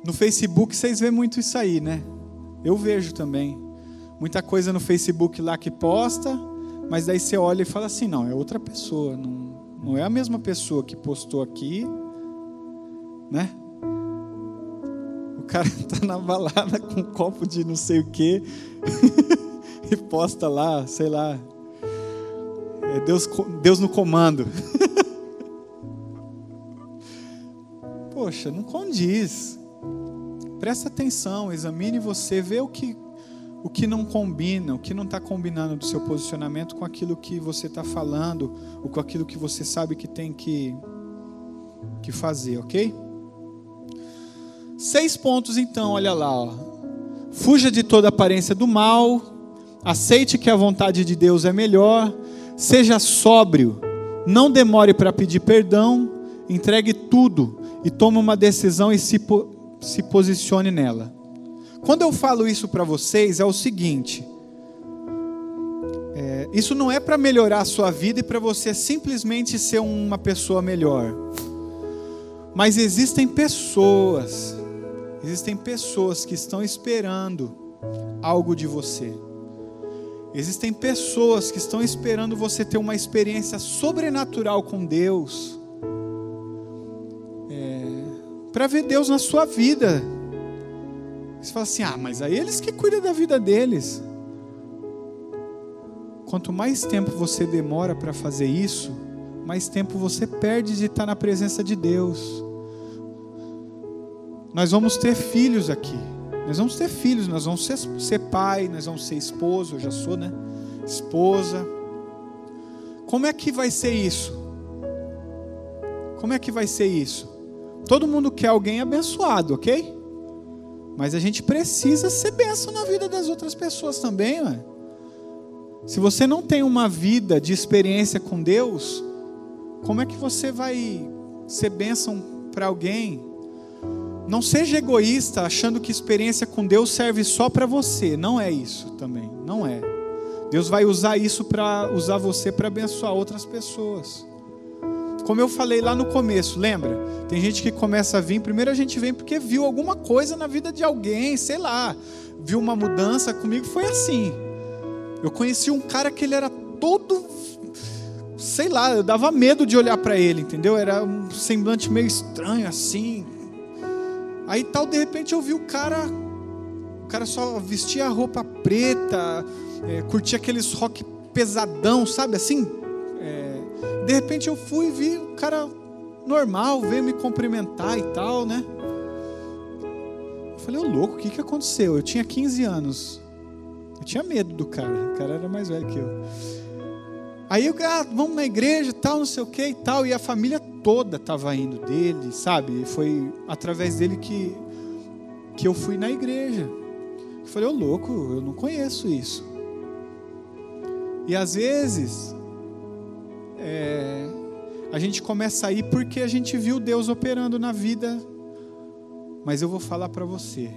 No Facebook vocês vêem muito isso aí, né? Eu vejo também. Muita coisa no Facebook lá que posta, mas daí você olha e fala assim: não, é outra pessoa, não, não é a mesma pessoa que postou aqui, né? Cara tá na balada com um copo de não sei o que e posta lá, sei lá, é Deus, Deus no comando. Poxa, não condiz. Presta atenção, examine você, vê o que, o que não combina, o que não está combinando do seu posicionamento com aquilo que você está falando, ou com aquilo que você sabe que tem que, que fazer, ok? Seis pontos então, olha lá. Ó. Fuja de toda aparência do mal, aceite que a vontade de Deus é melhor, seja sóbrio, não demore para pedir perdão, entregue tudo e tome uma decisão e se se posicione nela. Quando eu falo isso para vocês, é o seguinte: é, isso não é para melhorar a sua vida e para você simplesmente ser uma pessoa melhor. Mas existem pessoas, existem pessoas que estão esperando algo de você. Existem pessoas que estão esperando você ter uma experiência sobrenatural com Deus para ver Deus na sua vida. Você fala assim: ah, mas aí eles que cuidam da vida deles. Quanto mais tempo você demora para fazer isso, mais tempo você perde de estar na presença de Deus. Nós vamos ter filhos aqui. Nós vamos ter filhos, nós vamos ser, ser pai, nós vamos ser esposo, eu já sou, né? Esposa. Como é que vai ser isso? Como é que vai ser isso? Todo mundo quer alguém abençoado, ok? Mas a gente precisa ser bênção na vida das outras pessoas também, né? Se você não tem uma vida de experiência com Deus, como é que você vai ser bênção para alguém? Não seja egoísta achando que experiência com Deus serve só para você. Não é isso também, não é. Deus vai usar isso para usar você para abençoar outras pessoas. Como eu falei lá no começo, lembra? Tem gente que começa a vir, primeiro a gente vem porque viu alguma coisa na vida de alguém, sei lá, viu uma mudança, comigo foi assim. Eu conheci um cara que ele era todo sei lá, eu dava medo de olhar para ele, entendeu? Era um semblante meio estranho assim. Aí tal, de repente eu vi o cara, o cara só vestia roupa preta, é, curtia aqueles rock pesadão, sabe assim? É, de repente eu fui e vi um cara normal, veio me cumprimentar e tal, né? Eu falei, ô louco, o que, que aconteceu? Eu tinha 15 anos. Eu tinha medo do cara, o cara era mais velho que eu. Aí eu, ah, vamos na igreja, tal, não sei o que e tal, e a família toda estava indo dele, sabe? Foi através dele que, que eu fui na igreja. Eu falei, ô louco, eu não conheço isso. E às vezes, é, a gente começa a ir porque a gente viu Deus operando na vida. Mas eu vou falar para você,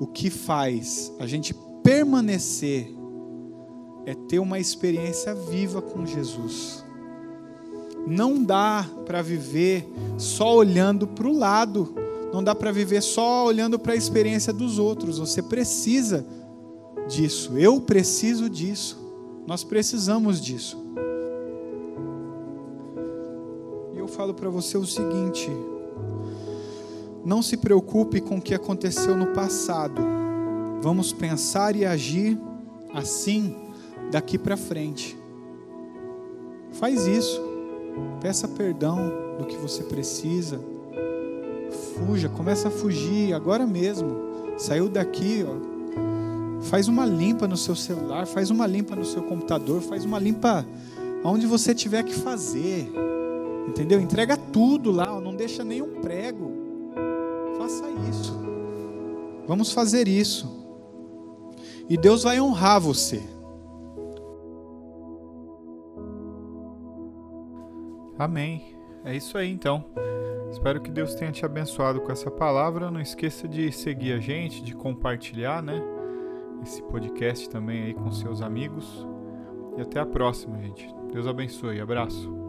o que faz a gente permanecer é ter uma experiência viva com Jesus. Não dá para viver só olhando para o lado, não dá para viver só olhando para a experiência dos outros. Você precisa disso, eu preciso disso, nós precisamos disso. E eu falo para você o seguinte: não se preocupe com o que aconteceu no passado, vamos pensar e agir assim daqui para frente. Faz isso. Peça perdão do que você precisa. Fuja, começa a fugir agora mesmo. Saiu daqui, ó. Faz uma limpa no seu celular, faz uma limpa no seu computador, faz uma limpa onde você tiver que fazer. Entendeu? Entrega tudo lá, ó. não deixa nenhum prego. Faça isso. Vamos fazer isso. E Deus vai honrar você. Amém. É isso aí então. Espero que Deus tenha te abençoado com essa palavra. Não esqueça de seguir a gente, de compartilhar, né? Esse podcast também aí com seus amigos. E até a próxima, gente. Deus abençoe. Abraço.